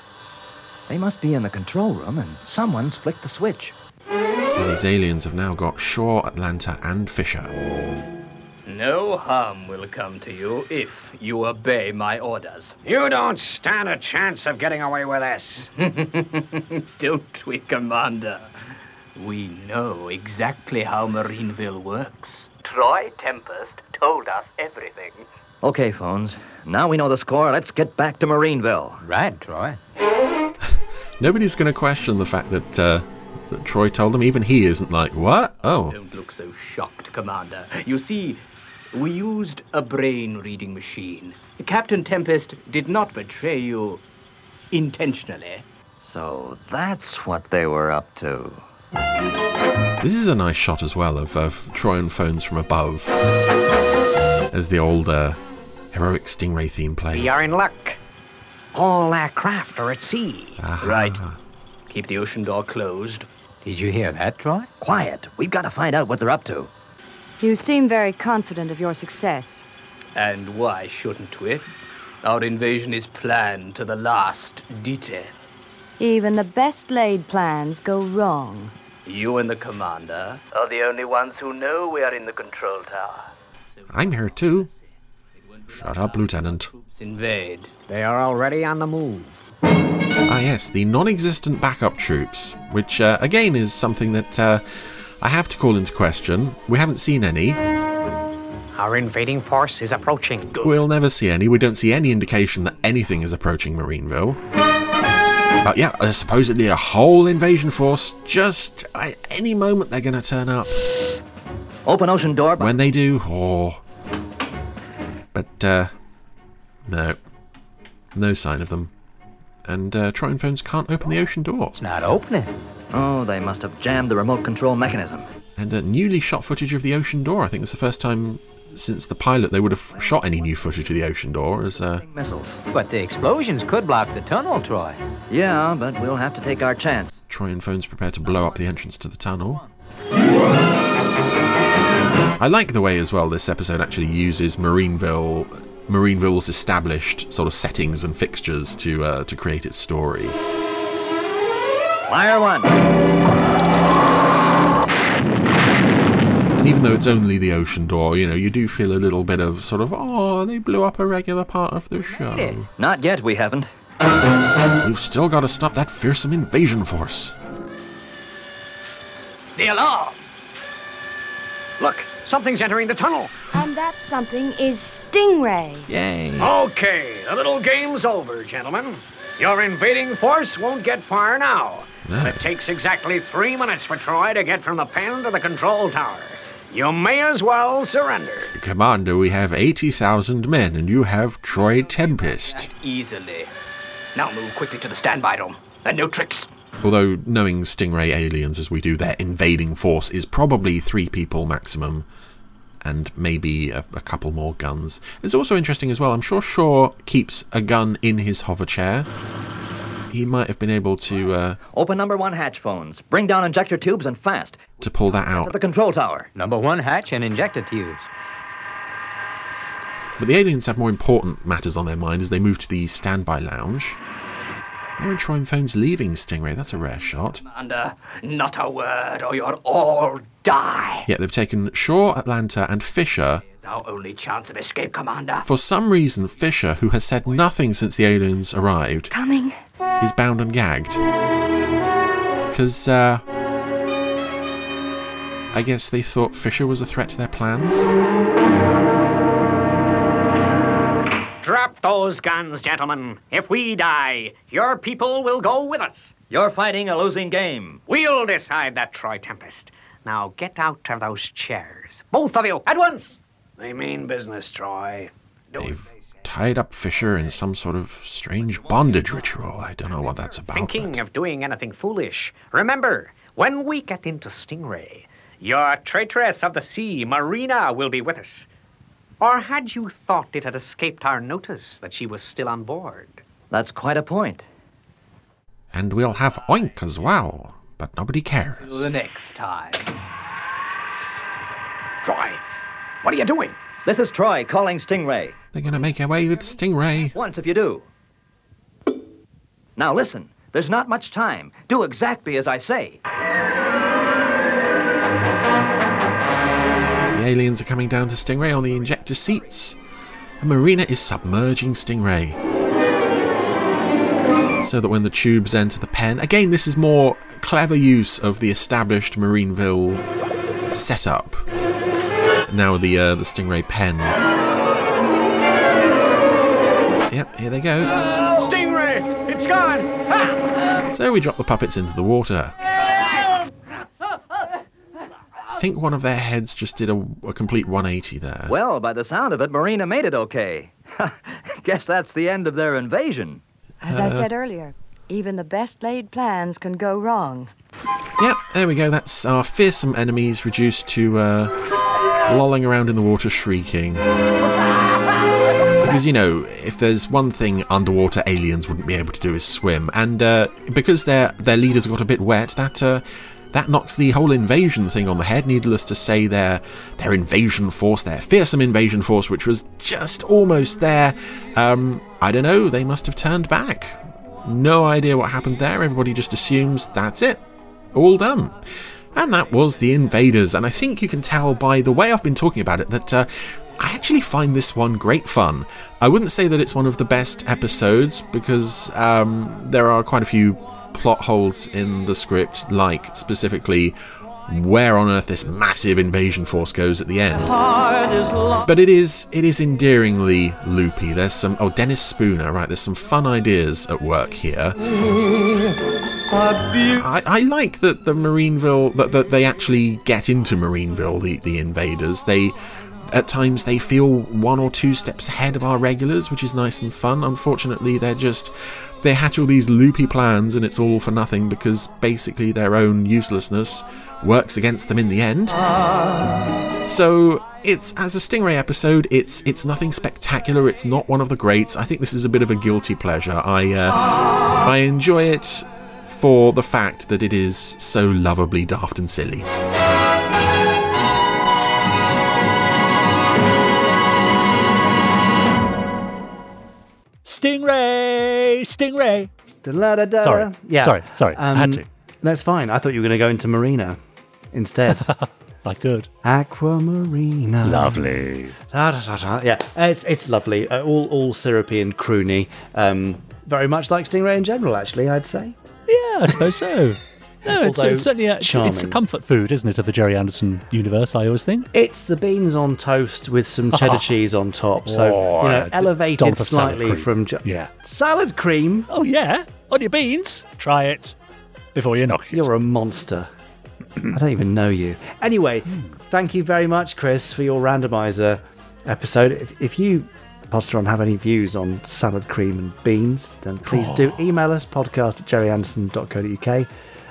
They must be in the control room, and someone's flicked the switch. So these aliens have now got Shore, Atlanta, and Fisher. No harm will come to you if you obey my orders. You don't stand a chance of getting away with this. Don't we, Commander? We know exactly how Marineville works. Troy Tempest told us everything. Okay, phones. Now we know the score. Let's get back to Marineville. Right, Troy. Nobody's going to question the fact that, uh, that Troy told them. Even he isn't like, what? Oh. Don't look so shocked, Commander. You see, we used a brain reading machine. Captain Tempest did not betray you intentionally. So that's what they were up to. This is a nice shot as well of, of Troy and phones from above as the old uh, heroic Stingray theme plays. We are in luck. All our craft are at sea. Right. Keep the ocean door closed. Did you hear that, Troy? Quiet. We've got to find out what they're up to. You seem very confident of your success. And why shouldn't we? Our invasion is planned to the last detail. Even the best laid plans go wrong. You and the commander are the only ones who know we are in the control tower. I'm here too. Shut up, Lieutenant. Invade. They are already on the move. Ah, yes, the non existent backup troops, which uh, again is something that uh, I have to call into question. We haven't seen any. Our invading force is approaching. We'll never see any. We don't see any indication that anything is approaching Marineville. But yeah, there's supposedly a whole invasion force. Just at any moment they're going to turn up. Open ocean door. When they do, oh. But, uh, no. No sign of them. And uh, Troy phones can't open the ocean door. It's not opening. Oh, they must have jammed the remote control mechanism. And uh, newly shot footage of the ocean door. I think it's the first time since the pilot they would have shot any new footage of the ocean door as uh, Missiles. But the explosions could block the tunnel, Troy. Yeah, but we'll have to take our chance. Troy and phones prepare to blow up the entrance to the tunnel. I like the way as well this episode actually uses Marineville, Marineville's established sort of settings and fixtures to uh, to create its story. Fire one. And even though it's only the ocean door, you know, you do feel a little bit of sort of, oh, they blew up a regular part of the show. Not yet, we haven't. We've still got to stop that fearsome invasion force. The alarm! Look, Something's entering the tunnel. And that something is Stingray. Yay. Okay, the little game's over, gentlemen. Your invading force won't get far now. No. It takes exactly three minutes for Troy to get from the pen to the control tower. You may as well surrender. Commander, we have 80,000 men, and you have Troy Tempest. Easily. Now move quickly to the standby dome. And no tricks. Although, knowing Stingray aliens as we do, their invading force is probably three people maximum, and maybe a, a couple more guns. It's also interesting as well, I'm sure Shore keeps a gun in his hover chair. He might have been able to uh, Open number one hatch phones. Bring down injector tubes and fast. to pull that To out. the control tower. Number one hatch and injector tubes. But the aliens have more important matters on their mind as they move to the standby lounge. Aaron Troy phone's leaving Stingray. That's a rare shot. Commander, not a word, or you'll all die. Yeah, they've taken Shore, Atlanta, and Fisher. Our only chance of escape, Commander. For some reason, Fisher, who has said nothing since the aliens arrived, Coming. is bound and gagged. Because, uh. I guess they thought Fisher was a threat to their plans? Drop those guns, gentlemen. If we die, your people will go with us. You're fighting a losing game. We'll decide that, Troy Tempest. Now get out of those chairs. Both of you, at once. They mean business, Troy. They've tied up Fisher in some sort of strange bondage ritual. I don't know what that's about. Thinking of doing anything foolish. Remember, when we get into Stingray, your traitress of the sea, Marina, will be with us. Or had you thought it had escaped our notice that she was still on board? That's quite a point. And we'll have Oink as well, but nobody cares. The next time. Troy, what are you doing? This is Troy calling Stingray. They're gonna make away with Stingray. Once if you do. Now listen, there's not much time. Do exactly as I say. Aliens are coming down to Stingray on the injector seats. And Marina is submerging Stingray. So that when the tubes enter the pen, again, this is more clever use of the established Marineville setup. Now the uh, the Stingray pen. Yep, here they go. Stingray, it's gone. Ah! So we drop the puppets into the water. I think one of their heads just did a, a complete 180 there. Well, by the sound of it, Marina made it okay. Guess that's the end of their invasion. As I said earlier, even the best laid plans can go wrong. Yep, there we go. That's our fearsome enemies reduced to uh, lolling around in the water shrieking. Because, you know, if there's one thing underwater aliens wouldn't be able to do is swim. And uh, because their, their leaders got a bit wet, that. Uh, that knocks the whole invasion thing on the head. Needless to say, their their invasion force, their fearsome invasion force, which was just almost there. Um, I don't know. They must have turned back. No idea what happened there. Everybody just assumes that's it, all done. And that was the invaders. And I think you can tell by the way I've been talking about it that. Uh, I actually find this one great fun. I wouldn't say that it's one of the best episodes because um, there are quite a few plot holes in the script, like specifically where on earth this massive invasion force goes at the end. But it is it is endearingly loopy. There's some oh Dennis Spooner, right? There's some fun ideas at work here. I, I like that the Marineville that, that they actually get into Marineville, the, the invaders. They at times they feel one or two steps ahead of our regulars, which is nice and fun. Unfortunately, they're just they hatch all these loopy plans and it's all for nothing because basically their own uselessness works against them in the end. So it's as a Stingray episode, it's it's nothing spectacular. It's not one of the greats. I think this is a bit of a guilty pleasure. I uh, I enjoy it for the fact that it is so lovably daft and silly. Stingray! Stingray! Da-da-da-da. Sorry. Yeah. Sorry, sorry. I had to. No, it's fine. I thought you were going to go into Marina instead. I could. Aquamarina. Lovely. Da, da, da, da. Yeah, it's it's lovely. Uh, all all syrupy and croony. Um, very much like Stingray in general, actually. I'd say. Yeah, I suppose so. No, it's, it's certainly a, it's, it's the comfort food, isn't it, of the Gerry Anderson universe? I always think. It's the beans on toast with some cheddar cheese on top. So, Oh, you know, elevated dollop of salad slightly from. Ju- Yeah. Salad cream? Oh yeah, on your beans. Try it before you knock it. You're a monster. I don't even know you. Anyway, hmm. thank you very much, Chris, for your randomizer episode. If, if you, Podsteron, have any views on salad cream and beans, then please do oh. email us podcast at gerryanderson.co.uk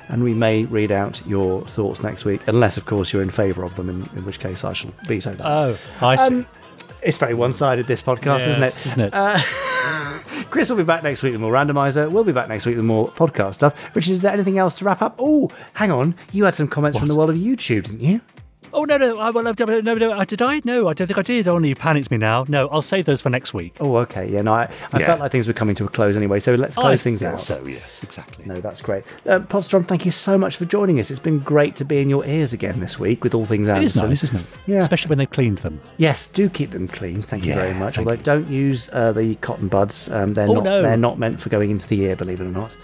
and we may read out your thoughts next week, unless, of course, you're in favour of them, in, in which case I shall veto that. Oh, I see. Um, it's very one sided, this podcast, isn't it? Yes, isn't it? Uh, Chris will be back next week with more randomizer. We'll be back next week with more podcast stuff. Richard, is there anything else to wrap up? Oh, hang on. You had some comments from the world of YouTube, didn't you? Oh no no I, well, no no no no, did I no I don't think I did. Only you panicked me now. No, I'll save those for next week. Oh, okay. Yeah, no, I, I Yeah. felt like things were coming to a close anyway, so let's I close things out. so, yes, exactly. No, that's great. Uh, Podsteron, thank you so much for joining us. It's been great to be in your ears again this week with all things It is Anderson. nice, isn't it? Yeah. Especially when they've cleaned them. Yes, do keep them clean. Thank you Yeah, very much. thank Although don't use uh, the cotton buds. Um, they're Oh, not. no. They're not meant for going into the ear. Believe it or not.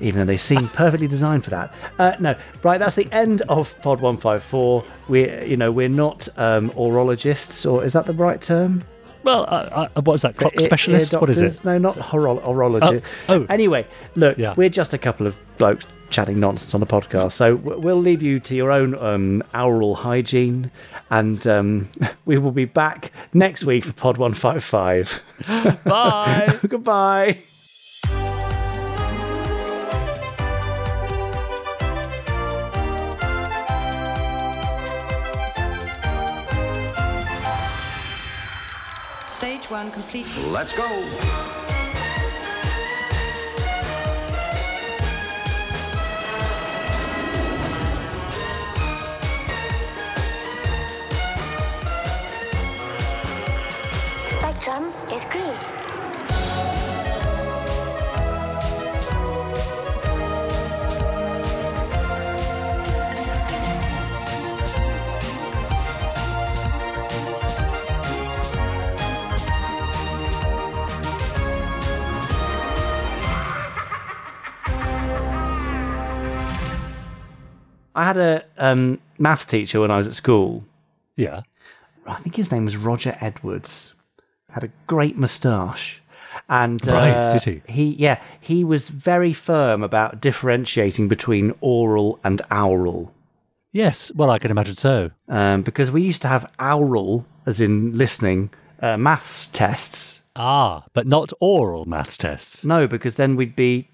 Even though they seem perfectly designed for that. Uh, no, right. That's the end of Pod One Five Four. We, you know, we're not um, orologists, or is that the right term? Well, uh, uh, what is that? Clock specialist? What is it? No, not horo- horology. Oh, oh. Anyway, look, Yeah. we're just a couple of blokes chatting nonsense on the podcast, so we'll leave you to your own um, oral hygiene, and um, we will be back next week for Pod One Five Five. Bye. Goodbye. One complete. Let's go. Had a um, maths teacher when I was at school. Yeah. I think his name was Roger Edwards. Had a great moustache. And Right, uh, did he? He yeah, he was very firm about differentiating between oral and aural. Yes. Well, I can imagine so. Um, because we used to have aural, as in listening, uh, maths tests. Ah, but not oral maths tests. No, because then we'd be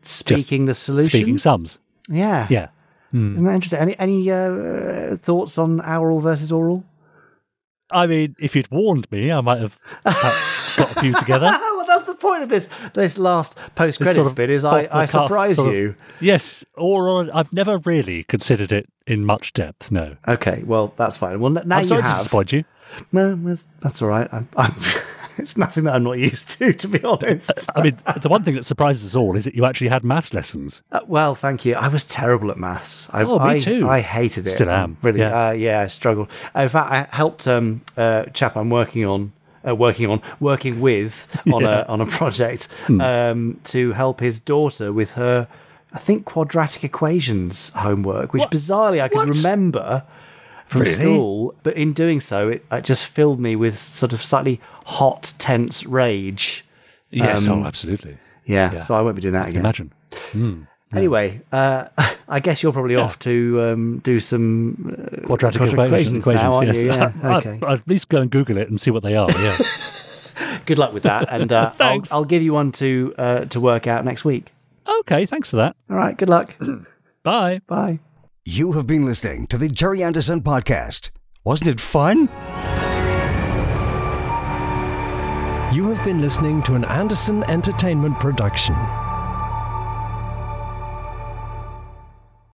speaking the solution. Speaking sums. Yeah. Yeah. Hmm. Isn't that interesting? Any any uh, thoughts on oral versus oral? I mean, if you'd warned me, I might have got a few together. well, that's the point of this this last post credits sort of bit is I, I surprise sort of- you. yes, oral. I've never really considered it in much depth. No. Okay, well that's fine. Well, now I'm sorry you to have. disappoint you. No, that's, that's all right. I'm, I'm, it's nothing that I'm not used to, to be honest. I mean, the one thing that surprises us all is that you actually had maths lessons. Uh, well, thank you. I was terrible at maths. I, Oh, me I, too. I hated it. Still am, Really? yeah. Uh, yeah, I struggled. In fact, I helped um, a chap I'm working on. Uh, working on, working with on Yeah. a on a project Hmm. um, to help his daughter with her, I think quadratic equations homework, which bizarrely I could remember from Really? school, but in doing so, it, it just filled me with sort of slightly hot, tense rage. Yes, Um, oh, absolutely. Yeah, Yeah. so I won't be doing that again. imagine. Hmm. Anyway, uh, I guess you're probably Yeah. off to um, do some uh, Quadratic, equations, now, aren't yes. you? Yeah. Okay. I'll at least go and Google it and see what they are. Yeah. Good luck with that, and uh, I'll, I'll give you one to uh, to work out next week. okay, thanks for that. All right. Good luck. Bye. Bye. You have been listening to the Gerry Anderson Podcast. Wasn't it fun? You have been listening to an Anderson Entertainment production.